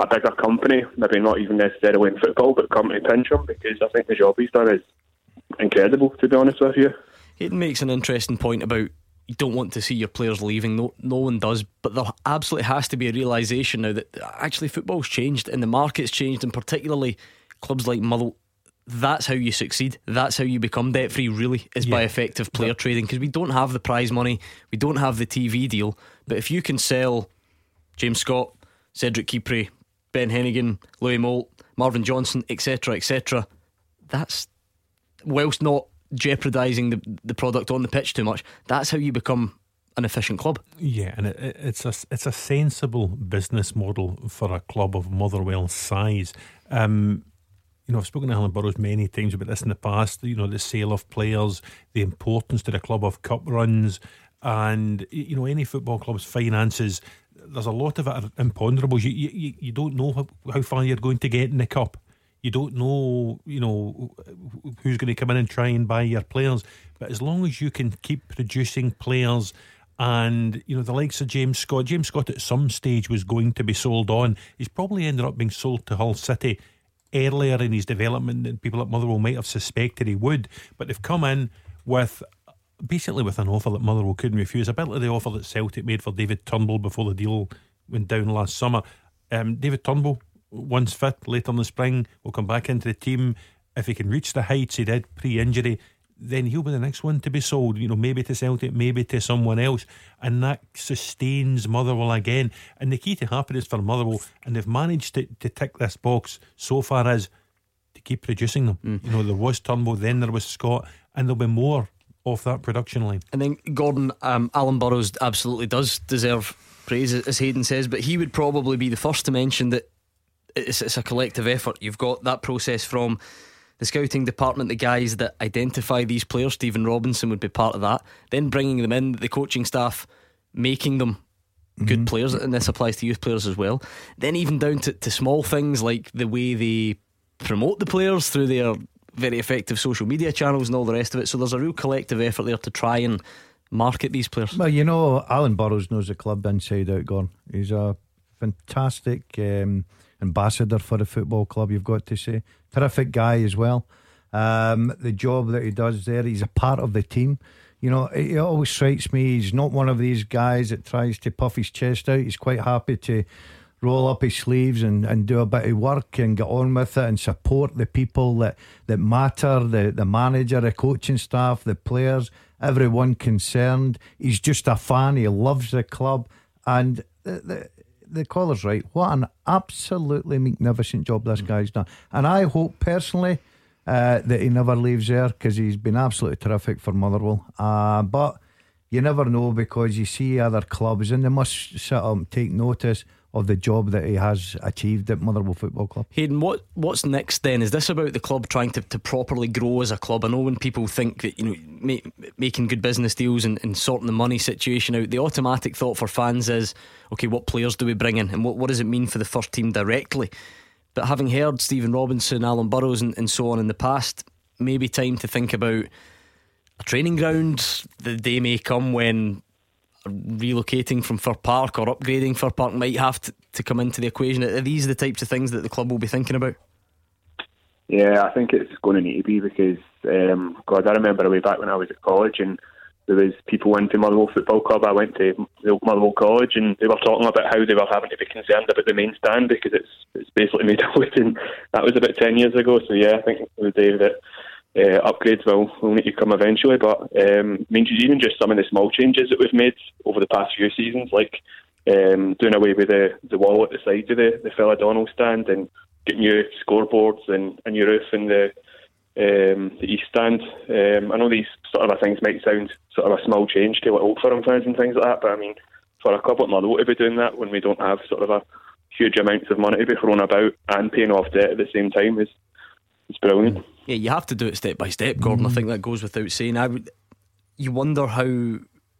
S16: a bigger company, maybe not even necessarily in football, but company pinch him because I think the job he's done is incredible. To be honest with you.
S1: Hayden makes an interesting point about you don't want to see your players leaving. No, no one does, but there absolutely has to be a realization now that actually football's changed and the market's changed, and particularly clubs like Motherwell. That's how you succeed. That's how you become debt free. Really, is by effective player trading because we don't have the prize money, we don't have the TV deal. But if you can sell James Scott, Cedric Kipre, Ben Heneghan, Louis Moult, Marvin Johnson, etc., etc., that's whilst not jeopardising the the product on the pitch too much. That's how you become an efficient club.
S2: Yeah, and it, it- it's a it's a sensible business model for a club of Motherwell size. Um, you know, I've spoken to Alan Burrows many times about this in the past. You know, the sale of players, the importance to the club of cup runs, and you know, any football club's finances. There's a lot of it imponderables. You, you, you don't know how, how far you're going to get in the cup. You don't know, you know, who's going to come in and try and buy your players. But as long as you can keep producing players and you know the likes of James Scott. James Scott at some stage was going to be sold on. He's probably ended up being sold to Hull City earlier in his development than people at Motherwell might have suspected he would. But they've come in with basically with an offer that Motherwell couldn't refuse. A bit like the offer that Celtic made for David Turnbull before the deal went down last summer. Um, David Turnbull, once fit later in the spring, will come back into the team. If he can reach the heights he did pre injury, then he'll be the next one to be sold, you know, maybe to Celtic, maybe to someone else. And that sustains Motherwell again. And the key to happiness for Motherwell, and they've managed to, to tick this box so far, is to keep producing them. Mm. You know, there was Turnbull, then there was Scott, and there'll be more off that production line.
S1: And then Gordon, um, Alan Burrows absolutely does deserve praise, as Hayden says, but he would probably be the first to mention that it's, it's a collective effort. You've got that process from the scouting department, the guys that identify these players, Stephen Robinson would be part of that. Then bringing them in, the coaching staff making them good mm-hmm. players, and this applies to youth players as well. Then even down to, to small things like the way they promote the players through their very effective social media channels and all the rest of it. So there's a real collective effort there to try and market these players.
S3: Well, you know, Alan Burrows knows the club inside out, Gordon. He's a fantastic um, ambassador for the football club, you've got to say. Terrific guy as well. Um, the job that he does there, he's a part of the team. You know, it, it always strikes me he's not one of these guys that tries to puff his chest out. He's quite happy to roll up his sleeves and, and do a bit of work and get on with it and support the people that, that matter the, the manager, the coaching staff, the players, everyone concerned. He's just a fan. He loves the club. And the, the, the caller's right. What an absolutely magnificent job this guy's done. And I hope personally uh, that he never leaves there because he's been absolutely terrific for Motherwell. Uh, but you never know because you see other clubs and they must sit up and take notice of the job that he has achieved at Motherwell Football Club.
S1: Hayden, what what's next then? Is this about the club trying to, to properly grow as a club? I know when people think that you know ma- making good business deals and, and, sorting the money situation out, the automatic thought for fans is, okay, what players do we bring in, and what what does it mean for the first team directly? But having heard Stephen Robinson, Alan Burrows, and, and so on in the past, maybe time to think about a training ground. The day may come when relocating from Fir Park or upgrading Fir Park might have to, to come into the equation? Are these the types of things that the club will be thinking about?
S16: Yeah, I think it's going to need to be because, um, God, I remember way back when I was at college and there was people went to Motherwell Football Club. I went to Motherwell College and they were talking about how they were having to be concerned about the main stand because it's it's basically <laughs> made of wood and that was about 10 years ago. So, yeah, I think the day that uh, upgrades will, will need to come eventually. But um, I mean, even just some of the small changes that we've made over the past few seasons, like um, doing away with the, the wall at the side of the, the Phil O'Donnell stand and getting new scoreboards and a new roof in the um, the east stand. Um, I know these sort of things might sound sort of a small change to like Old Firm fans and things like that, but I mean, for a club like Motherwell to be doing that when we don't have sort of a huge amounts of money to be thrown about and paying off debt at the same time is it's brilliant.
S1: Yeah, you have to do it step by step, Gordon. Mm. I think that goes without saying. I would, you wonder how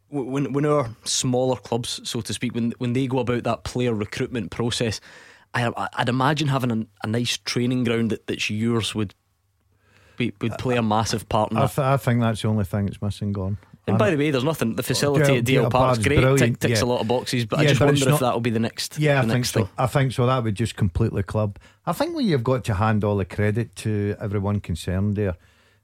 S1: when when our smaller clubs, so to speak, when when they go about that player recruitment process, I, would imagine having a, a, nice training ground that, that's yours would be, would play a massive part in
S3: I. Th- I think that's the only thing that's missing, Gone.
S1: And by the way, there's nothing. The facility at DL Park's great, tick, ticks yeah. a lot of boxes, but yeah, I just wonder if that will be the next.
S3: Yeah,
S1: the
S3: I think so.
S1: Thing.
S3: I think so. That would just completely club. I think what you've got to hand all the credit to everyone concerned there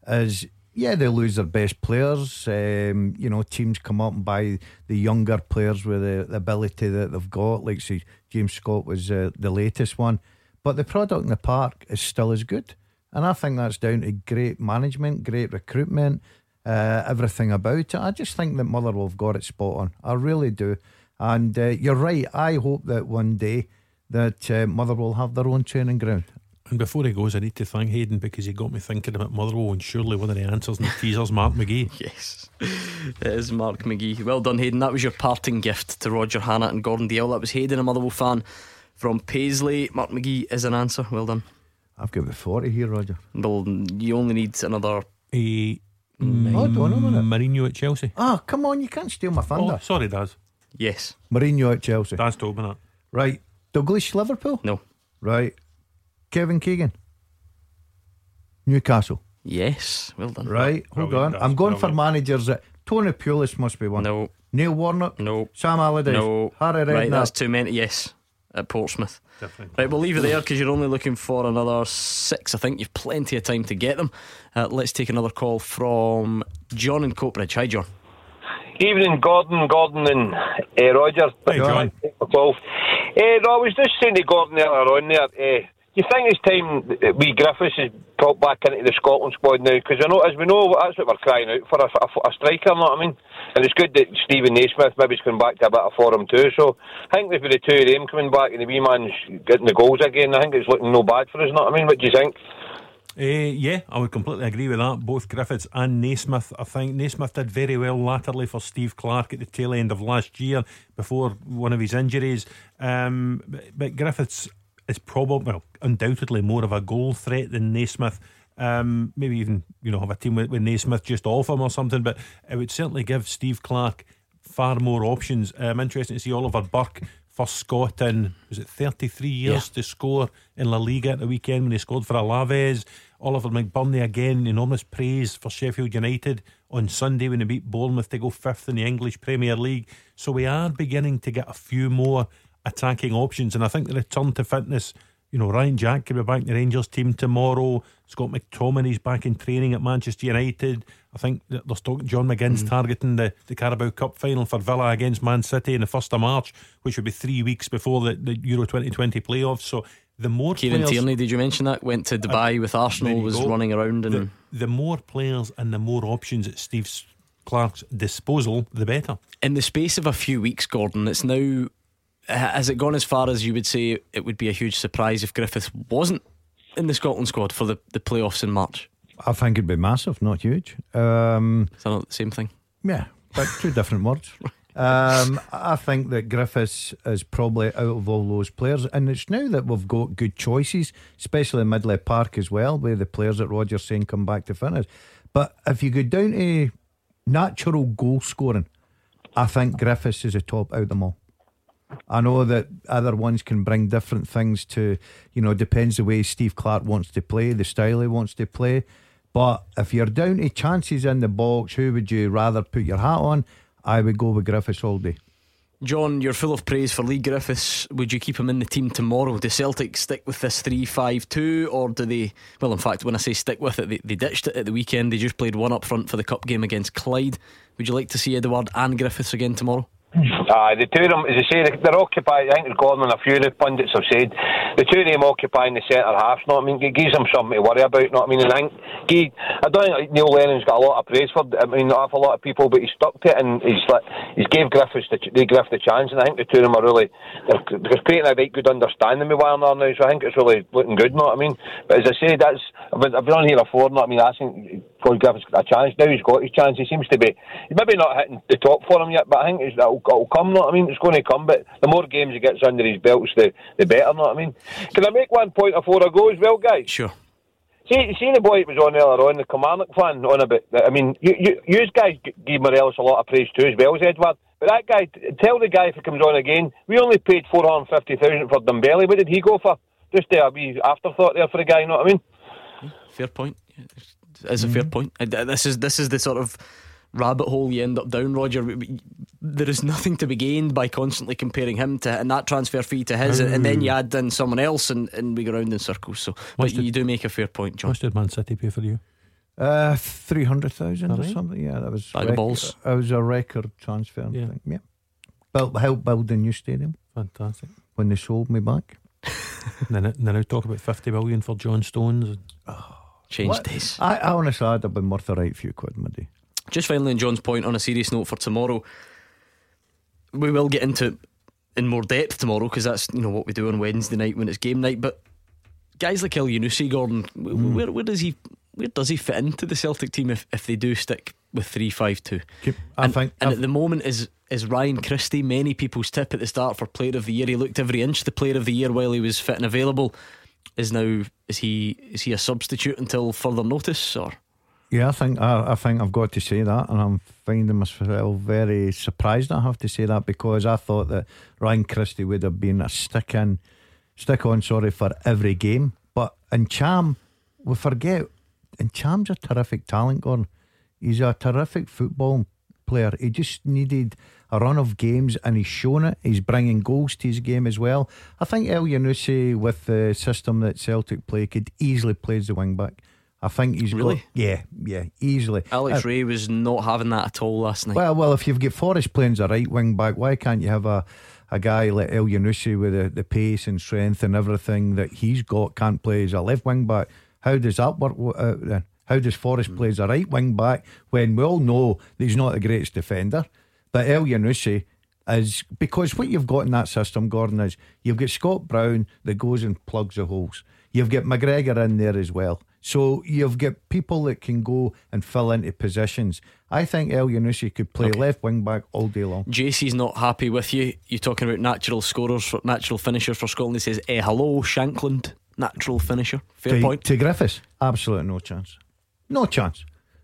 S3: is yeah, they lose their best players. Um, you know, teams come up and buy the younger players with the, the ability that they've got. Like, say, James Scott was uh, the latest one. But the product in the park is still as good. And I think that's down to great management, great recruitment, uh, everything about it. I just think that Motherwell have got it spot on. I really do. And uh, you're right. I hope that one day that uh, Motherwell have their own training ground.
S2: And before he goes, I need to thank Hayden because he got me thinking about Motherwell and surely one of the answers in the teasers, Mark McGee. <laughs>
S1: yes, it is Mark McGee. Well done, Hayden. That was your parting gift to Roger Hannah and Gordon Dalziel. That was Hayden, a Motherwell fan from Paisley. Mark McGee is an answer. Well done.
S3: I've got the 40 here, Roger.
S1: Well, you only need another.
S2: A
S3: Hold on a minute.
S2: Mourinho at Chelsea.
S3: Ah, come on, you can't steal my thunder.
S2: Oh, sorry, Daz.
S1: Yes.
S3: Mourinho at Chelsea.
S2: Daz told me that.
S3: Right. Dalglish Liverpool?
S1: No.
S3: Right. Kevin Keegan? Newcastle?
S1: Yes. Well done.
S3: Right. Hold
S1: Brilliant,
S3: on. I'm going for
S1: brilliant.
S3: managers that Tony Pulis must be one.
S1: No.
S3: Neil Warnock?
S1: No.
S3: Sam Allardyce?
S1: No.
S3: Harry Redknapp?
S1: Right, that's too many. Yes. At Portsmouth. Right, we'll leave it there because you're only looking for another six. I think you've plenty of time to get them. Uh, let's take another call from John in Coatbridge. Hi, John.
S17: Evening, Gordon, Gordon, and uh, Roger.
S1: Hey, John.
S17: Well, uh, no, I was just saying to Gordon earlier on there. Uh, do you think it's time that we Griffiths is brought back into the Scotland squad now? Because I know, as we know, that's what we're crying out for a, a, a striker. Know what I mean? And it's good that Stephen Naismith maybe is coming back to a bit of form too. So I think with the two of them coming back and the wee man's getting the goals again, I think it's looking no bad for us. What I mean? What do you think?
S2: Uh, yeah, I would completely agree with that. Both Griffiths and Naismith. I think Naismith did very well latterly for Steve Clarke at the tail end of last year before one of his injuries. Um, but, but Griffiths is probably, well, undoubtedly more of a goal threat than Naismith. Um, maybe even you know have a team with, with Naismith just off him or something. But it would certainly give Steve Clarke far more options. I'm interested to see Oliver Burke first Scot in was it 33 years to score in La Liga at the weekend when he scored for Alaves. Oliver McBurnie again, enormous praise for Sheffield United on Sunday when they beat Bournemouth to go fifth in the English Premier League. So we are beginning to get a few more attacking options, and I think the return to fitness. You know, Ryan Jack could be back in the Rangers team tomorrow. Scott McTominay's back in training at Manchester United. I think talk John McGinn's mm. targeting the, the Carabao Cup final for Villa against Man City in the 1st of March, which would be three weeks before the, the Euro 2020 playoffs. So the more
S1: Kieran
S2: players,
S1: Tierney, did you mention that? Went to uh, Dubai with Arsenal, was
S2: go.
S1: running around and.
S2: the, the more players and the more options at Steve Clarke's disposal, the better.
S1: In the space of a few weeks, Gordon, it's now. Has it gone as far as you would say it would be a huge surprise if Griffiths wasn't in the Scotland squad for the, the playoffs in March?
S3: I think it'd be massive, not huge. Um,
S1: Is that not the same thing?
S3: Yeah, but two <laughs> different words. Um, I think that Griffiths is probably out of all those players, and it's now that we've got good choices, especially in Midley Park as well, where the players that Roger's saying come back to fitness. But if you go down to natural goal scoring, I think Griffiths is the top out of them all. I know that other ones can bring different things to, you know, depends the way Steve Clarke wants to play, the style he wants to play. But if you're down to chances in the box, who would you rather put your hat on? I would go with Griffiths all day.
S1: John, you're full of praise for Leigh Griffiths. Would you keep him in the team tomorrow? Do Celtic stick with this 3 5 2, or do they? Well, in fact, when I say stick with it, they, they ditched it at the weekend. They just played one up front for the Cup game against Clyde. Would you like to see Edouard and Griffiths again tomorrow?
S17: Aye, the two of them, as you say, they're occupied. I think Gordon and a few of the pundits have said the two of them occupying the centre half. Know what I mean? It gives them something to worry about. Know what I mean? And I think I don't think Neil Lennon's got a lot of praise for. I mean, not for a lot of people, but he stuck to it and he's like he's gave Griffiths the they Griff the chance, and I think the two of them are really they're, they're creating a right good understanding with one another now. So I think it's really looking good. Know what I mean? But as I say, that's I've been, I've been on here before. Know what I mean? Asking God Griffiths got a chance. Now he's got his chance. He seems to be he's maybe not hitting the top for him yet, but I think it's, it'll, it'll come. Know what I mean? It's going to come. But the more games he gets under his belts, the the better. Know what I mean? Can I make one point before I go as well, guys?
S1: Sure.
S17: See, see the boy that was on earlier on, the Kilmarnock fan, on a bit. I mean, you, you, you guys g- give Morelos a lot of praise too, as well as Edouard. But that guy, tell the guy if he comes on again, we only paid four hundred fifty thousand for Dembele. What did he go for? Just a wee afterthought there for the guy. You know what I mean?
S1: Fair point. It's a fair point. Uh, This is this is the sort of rabbit hole you end up down, Roger. We- we- There is nothing to be gained by constantly comparing him to and that transfer fee to his, and then you add in someone else, and, and we go round in circles. So, but
S2: Must
S1: you do make a fair point, John.
S2: Much did Man City pay for you?
S3: Uh, 300,000 or
S2: Alright.
S3: something. Yeah, that was
S1: Bag of balls.
S3: It was a record transfer. I
S2: Yeah.
S3: think. Yeah. Built, helped build a new stadium
S2: Fantastic.
S3: when they sold me back.
S2: then, then I talk about 50 million for John Stones. And,
S1: Change
S3: What?
S1: days.
S3: I, I honestly, I'd have been worth a right few quid, my day.
S1: Just finally, on John's point, on a serious note for tomorrow, we will get into it in more depth tomorrow because that's you know what we do on Wednesday night when it's game night. But guys like Elyounoussi, Gordon,
S3: Hmm.
S1: where where does he where does he fit into the Celtic team if, if they do stick with three five two?
S3: I
S1: and,
S3: think-
S1: and
S3: I've-
S1: at the moment is is Ryan Christie many people's tip at the start for Player of the Year. He looked every inch the Player of the Year while he was fit and available. is now is he is he a substitute until further notice or?
S3: Yeah, I think I, I think I've got to say that, and I'm finding myself very surprised. I have to say that because I thought that Ryan Christie would have been a stick in, stick on, sorry, for every game. But in Ntcham, we forget, and Ntcham's a terrific talent. Gordon, he's a terrific football player. He just needed a run of games, and he's shown it. He's bringing goals to his game as well. I think Elyounoussi, with the system that Celtic play, could easily play as the wing back. I think he's
S1: Really?
S3: got yeah, yeah, easily.
S1: Alex
S3: Uh,
S1: Ray was not having that at all last night.
S3: well, well, if you've got Forrest playing as a right wing back, why can't you have a, a guy like Elyounoussi with the, the pace and strength and everything that he's got can't play as a left wing back? How does that work out then? How does Forrest play as a right wing back when we all know that he's not the greatest defender? But Elyounoussi is because what you've got in that system, Gordon, is you've got Scott Brown that goes and plugs the holes. You've got McGregor in there as well. So you've got people that can go and fill into positions. I think Elyounoussi could play left wing back all day long.
S1: JC's not happy with you. You're talking about natural scorers, for, natural finishers for Scotland. He says, eh, hello, Shankland, natural finisher. Fair
S3: to,
S1: point.
S3: To Griffiths, absolutely no chance. No chance.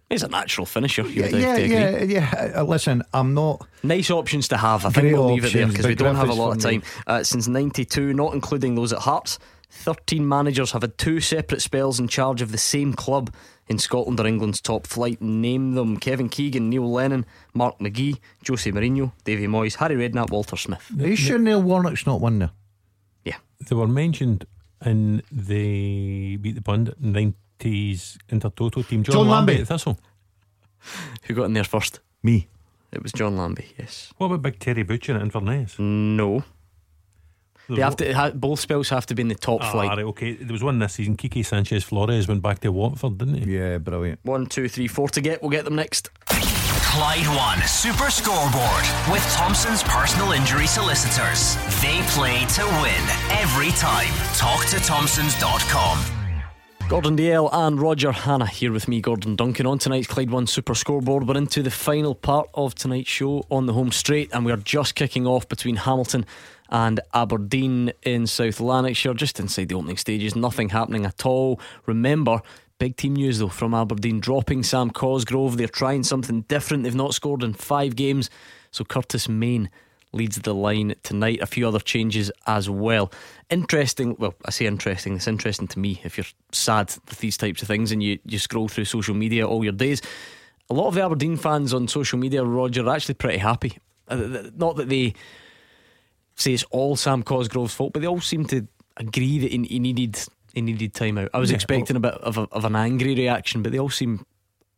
S1: He's a natural finisher.
S3: Yeah, yeah, yeah, yeah. Uh, Listen, I'm not.
S1: Nice options to have. I think we'll leave it there because we don't have a lot of time. Uh, since 92, not including those at Hearts, 13 managers have had two separate spells in charge of the same club in Scotland or England's top flight. Name them Kevin Keegan, Neil Lennon, Mark McGee, Jose Mourinho, Davy Moyes, Harry Redknapp, Walter Smith.
S3: Are you sure Neil Warnock's not one there? Yeah.
S2: They were mentioned in the Beat the Pundit 90s Intertoto team. John,
S1: John
S2: Lambie
S1: Lambie.
S2: at Thistle.
S1: Who got in there first?
S3: Me.
S1: It was John Lambie, yes.
S2: What about Big Terry Butcher at Inverness?
S1: No. They have to, ha- both spells have to be in the top
S2: Ah,
S1: flight.
S2: right, okay. There was one this season. Quique Sanchez Flores went back to Watford, didn't he?
S3: Yeah, brilliant.
S1: One, two, three, four to get. We'll get them next.
S7: Clyde One Super Scoreboard with Thompson's personal injury solicitors. They play to win every time. Talk to Thompsons.com.
S1: Gordon Dalziel and Roger Hannah here with me, Gordon Duncan, on tonight's Clyde One Super Scoreboard. We're into the final part of tonight's show on the home straight, and we're just kicking off between Hamilton and Aberdeen in South Lanarkshire, just inside the opening stages. Nothing happening at all. Remember, big team news though from Aberdeen dropping Sam Cosgrove. They're trying something different. They've not scored in five games, so Curtis Main leads the line tonight. A few other changes as well. Interesting, well, I say interesting, it's interesting to me if you're sad with these types of things and you, you scroll through social media all your days. A lot of the Aberdeen fans on social media, Roger, are actually pretty happy. Uh, Not that they say it's all Sam Cosgrove's fault, but they all seem to agree that he, he needed he needed time out. I was
S2: Yeah,
S1: expecting a bit of, a, of an angry reaction, but they all seem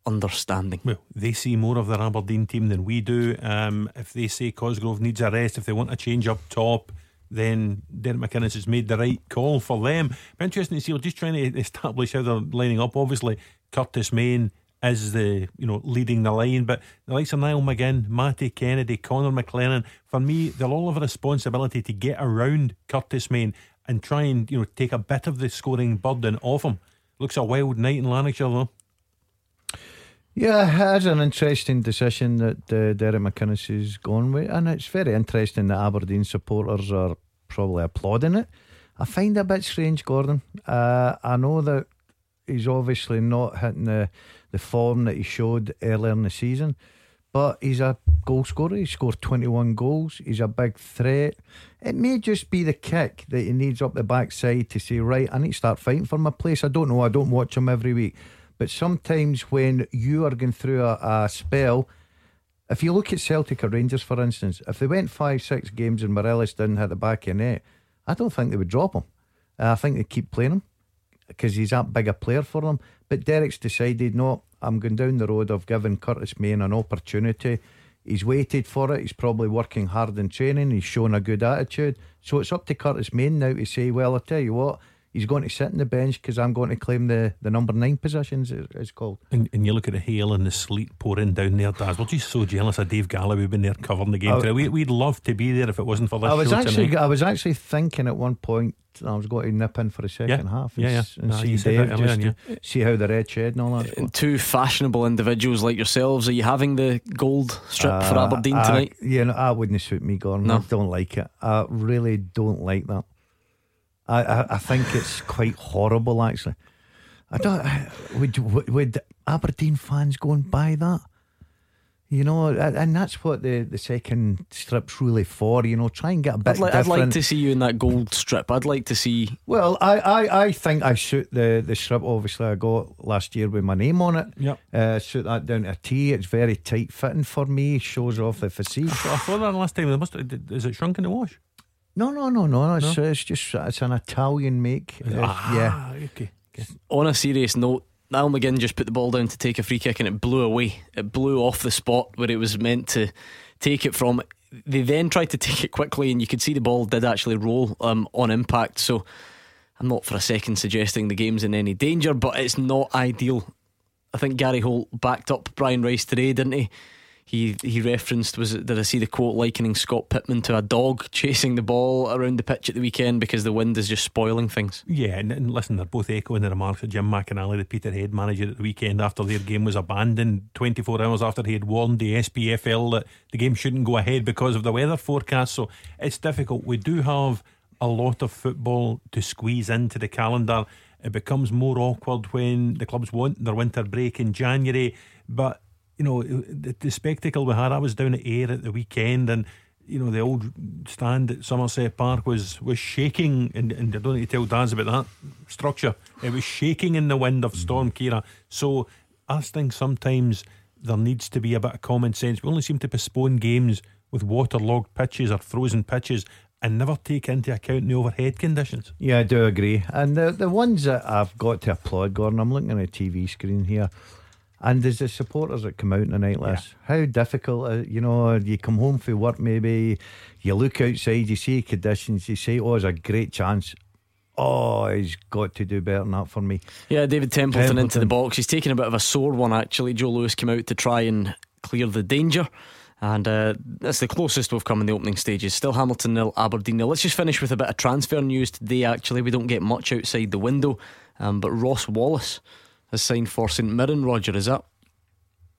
S1: understanding.
S2: Well, they see more of their Aberdeen team than we do. Um, if they say Cosgrove needs a rest, if they want a change up top, then Derek McInnes has made the right call for them. But interesting to see, we're just trying to establish how they're lining up. Obviously, Curtis Main is the you know leading the line, but the likes of Niall McGinn, Matty Kennedy, Connor McLennan, for me, they'll all have a responsibility to get around Curtis Main and try and you know take a bit of the scoring burden off him. Looks a wild night in Lanarkshire though.
S3: Yeah, it is an interesting decision that uh, Derek McInnes has gone with, and it's very interesting that Aberdeen supporters are probably applauding it. I find it a bit strange, Gordon. Uh, I know that he's obviously not hitting the, the form that he showed earlier in the season, but he's a goal scorer. He scored 21 goals. He's a big threat. It may just be the kick that he needs up the backside to say, right, I need to start fighting for my place. I don't know. I don't watch him every week. But sometimes when you are going through a, a spell, if you look at Celtic or Rangers, for instance, if they went five, six games and Morelos didn't hit the back of the net, I don't think they would drop him. I think they'd keep playing him because he's that big a player for them. But Derek's decided, no, I'm going down the road of giving Curtis Main an opportunity. He's waited for it. He's probably working hard in training. He's shown a good attitude. So it's up to Curtis Main now to say, well, I'll tell you what, he's going to sit on the bench because I'm going to claim the, the number nine positions, it's called.
S2: And, and you look at the hail and the sleet pouring down there, Daz. We're just so jealous of Dave Galloway being there covering the game
S3: Oh.
S2: today. We, we'd love to be there if it wasn't for this
S3: I was
S2: show
S3: actually,
S2: tonight.
S3: I was actually thinking at one point I was going to nip in for the second
S2: Yeah.
S3: half.
S2: Yeah,
S3: and,
S2: yeah.
S3: s- and
S2: Nah,
S3: see
S2: you said that
S3: Dave
S2: earlier,
S3: just
S2: yeah.
S3: see how the red shed and all that.
S1: And two fashionable individuals like yourselves, are you having the gold strip for
S3: Uh,
S1: Aberdeen
S3: I-
S1: tonight?
S3: Yeah, no, I wouldn't suit me, Gordon.
S1: No.
S3: I don't like it. I really don't like that. I, I, I think it's quite horrible, actually. I don't. Would, would, would Aberdeen fans go and buy that? You know, and that's what the, the second strip's really for. You know, try and get a bit
S1: I'd, li- I'd like to see you in that gold strip. I'd like to see.
S3: Well, I, I, I think I suit the, the strip. Obviously, I got last year with my name on it.
S2: Yep.
S3: Uh, suit that down to a T. It's very tight fitting for me. Shows off the physique.
S2: I thought that last time. They must. Is it shrunk in the wash?
S3: No, no, no, no. It's,
S2: No?
S3: it's just it's an Italian make. Uh,
S2: Ah,
S3: yeah.
S2: okay.
S1: On a serious note, Al McGinn just put the ball down to take a free kick and it blew away. It blew off the spot where it was meant to take it from. They then tried to take it quickly, and you could see the ball did actually roll um, on impact. So I'm not for a second suggesting the game's in any danger, but it's not ideal. I think Gary Holt backed up Brian Rice today, didn't he? He he referenced was did I see the quote likening Scott Pittman to a dog chasing the ball around the pitch at the weekend because the wind is just spoiling things.
S2: Yeah, and, and listen, they're both echoing the remarks of Jim McInally, the Peterhead manager, at the weekend after their game was abandoned 24 hours after he had warned the SPFL that the game shouldn't go ahead because of the weather forecast. So it's difficult. We do have a lot of football to squeeze into the calendar. It becomes more awkward when the clubs want their winter break in January. But, you know, uh, the, the spectacle we had, I was down at Ayr at the weekend and you know the old stand at Somerset Park was was shaking, and, and I don't need to tell Daz about that structure. It was shaking in the wind of mm. Storm Ciara. So I think sometimes there needs to be a bit of common sense. We only seem to postpone games with waterlogged pitches or frozen pitches and never take into account the overhead conditions.
S3: Yeah, I do agree. And the the ones that I've got to applaud, Gordon, I'm looking at a TV screen here. And there's the supporters that come out in a night like this. How difficult, uh, you know, you come home from work maybe, you look outside, you see conditions, you say, oh, it's a great chance. Oh, he's got to do better than that for me.
S1: Yeah, David Templeton, into the box. He's taking a bit of a sore one actually. Joe Lewis came out to try and clear the danger. And uh, that's the closest we've come in the opening stages. Still Hamilton nil, Aberdeen nil. Let's just finish with a bit of transfer news today. Actually, we don't get much outside the window, um, but Ross Wallace has signed for St Mirren. Roger, is that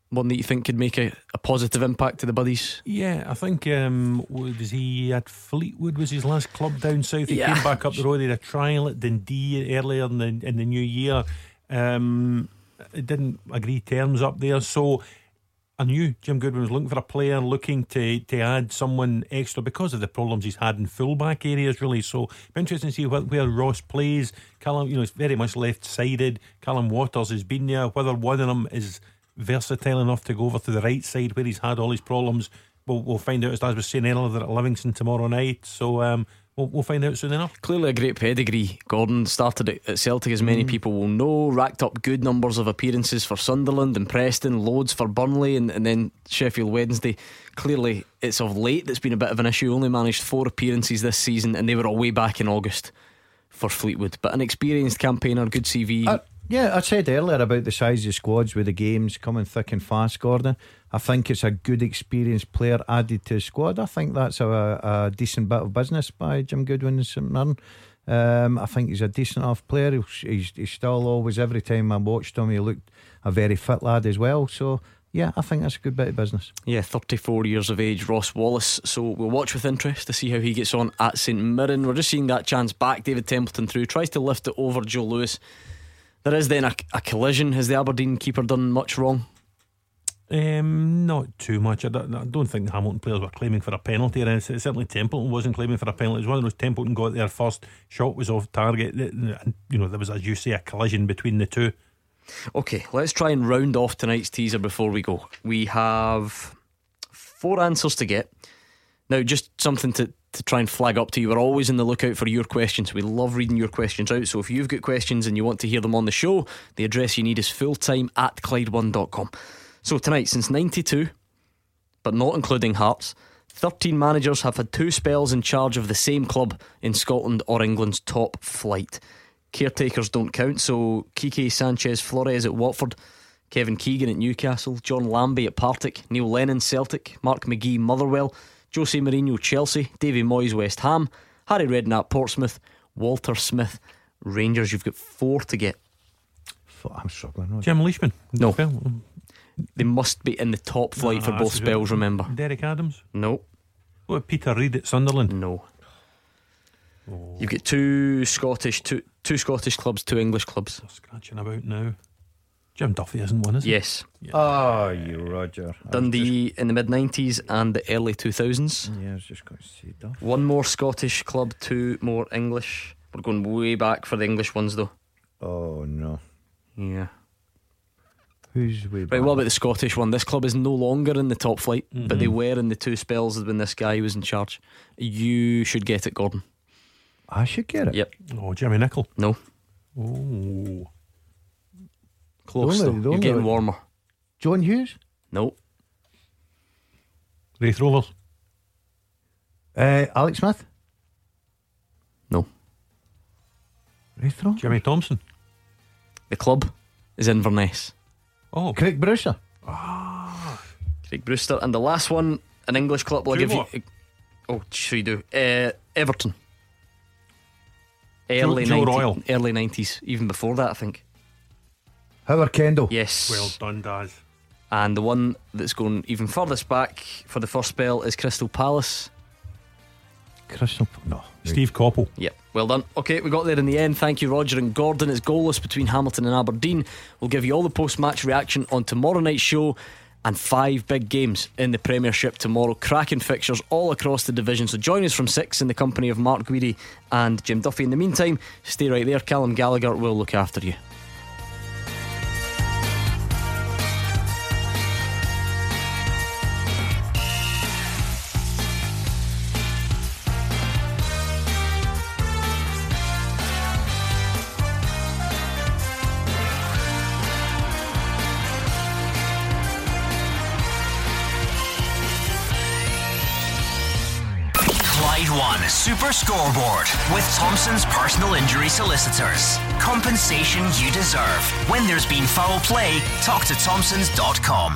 S1: one that you think could make a, a positive impact to the buddies?
S2: Yeah, I think um, was he at Fleetwood was his last club down south. He
S1: Yeah.
S2: came back up the road. He had a trial at Dundee earlier in the in the new year. Um, it didn't agree terms up there, so I knew Jim Goodwin was looking for a player, looking to to add someone extra because of the problems he's had in fullback areas. Really, so interesting to see where, where Ross plays. Callum, you know, it's very much left sided. Callum Waters has been there. Whether one of them is versatile enough to go over to the right side where he's had all his problems. We'll, we'll find out, as I was saying earlier, they're at Livingston tomorrow night. So um, we'll, we'll find out soon enough.
S1: Clearly a great pedigree. Gordon started at- at Celtic, as many people will know, racked up good numbers of appearances for Sunderland and Preston, loads for Burnley, and, and then Sheffield Wednesday. Clearly, it's of late that's been a bit of an issue. Only managed four appearances this season, and they were all way back in August for Fleetwood. But an experienced campaigner, good CV.
S3: Uh, yeah, I said earlier about the size of squads with the games coming thick and fast, Gordon. I think it's a good experienced player added to the squad. I think that's a, a decent bit of business by Jim Goodwin and St Mirren. Um, I think he's a decent off player. He's, he's, he's still always, every time I watched him, he looked a very fit lad as well. So, yeah, I think that's a good bit of business.
S1: Yeah, 34 years of age, Ross Wallace. So we'll watch with interest to see how he gets on at St Mirren. We're just seeing that chance back. David Templeton through, tries to lift it over Joe Lewis. There is then a, a collision. Has the Aberdeen keeper done much wrong?
S2: Um, not too much. I don't, I don't think the Hamilton players were claiming for a penalty. And certainly Templeton wasn't claiming for a penalty. It was one of those Templeton got there first. Shot was off target. You know, there was, as you say, a collision between the two.
S1: Okay, let's try and round off tonight's teaser before we go. We have four answers to get. Now, just something to, to try and flag up to you. We're always in the lookout for your questions. We love reading your questions out. So if you've got questions and you want to hear them on the show, the address you need is fulltime at Clyde1.com. So tonight, since 92, but not including Hearts, 13 managers have had two spells in charge of the same club in Scotland or England's top flight. Caretakers don't count, so Quique Sanchez Flores at Watford, Kevin Keegan at Newcastle, John Lambie at Partick, Neil Lennon Celtic, Mark McGee Motherwell, Jose Mourinho Chelsea, Davy Moyes West Ham, Harry Redknapp Portsmouth, Walter Smith Rangers. You've got four to get.
S3: I'm struggling.
S2: Jim Leishman.
S1: No. They must be in the top flight for
S2: Ah,
S1: both spells,
S2: good.
S1: remember.
S2: Derek Adams.
S1: No.
S2: What, Peter Reid at Sunderland?
S1: No. You've got two Scottish, two two Scottish clubs, two English clubs.
S2: Scratching about now. Jim Duffy isn't one, is he?
S1: Yes.
S3: Oh, you Roger.
S1: Dundee in the mid 90s and the early 2000s.
S3: Yeah, I was just going to say Duff.
S1: One more Scottish club, two more English. We're going way back for the English ones, though.
S3: Oh, no.
S1: Yeah.
S3: Who's way
S1: Right, what about the Scottish one? This club is no longer in the top flight, but they were in the two spells when this guy was in charge. You should get it, Gordon.
S3: I should get it.
S1: Yep.
S2: Oh, Jimmy Nicholl.
S1: No.
S2: Oh.
S1: Close,
S3: The
S1: though.
S3: only- the
S1: You're
S3: only
S1: getting
S3: one-
S1: warmer.
S3: John Hughes?
S1: No.
S2: Raith Rovers.
S3: Uh, Alex Smith?
S1: No.
S3: Raith Rovers?
S2: Jimmy Thompson.
S1: The club is Inverness.
S2: Oh.
S3: Craig Brewster?
S1: Craig Brewster. And the last one, an English club. Will I
S2: Two
S1: give
S2: more.
S1: you. Oh, should you do? Uh, Everton. Early
S2: Joe
S1: 90
S2: Royal.
S1: Early 90s. Even before that, I think.
S3: Howard Kendall?
S1: Yes.
S2: Well done, Daz.
S1: And the one that's going even furthest back for the first spell is Crystal Palace.
S3: Crystal. No.
S2: Steve Coppell.
S1: Yep, well done. Okay, we got there in the end. Thank you, Roger and Gordon. It's goalless between Hamilton and Aberdeen. We'll give you all the post match reaction on tomorrow night's show and five big games in the Premiership tomorrow. Cracking fixtures all across the division. So join us from six in the company of Mark Guidi and Jim Duffy. In the meantime, stay right there. Callum Gallagher will look after you.
S7: Scoreboard with Thompson's personal injury solicitors. Compensation you deserve. When there's been foul play, talk to Thompson's.com.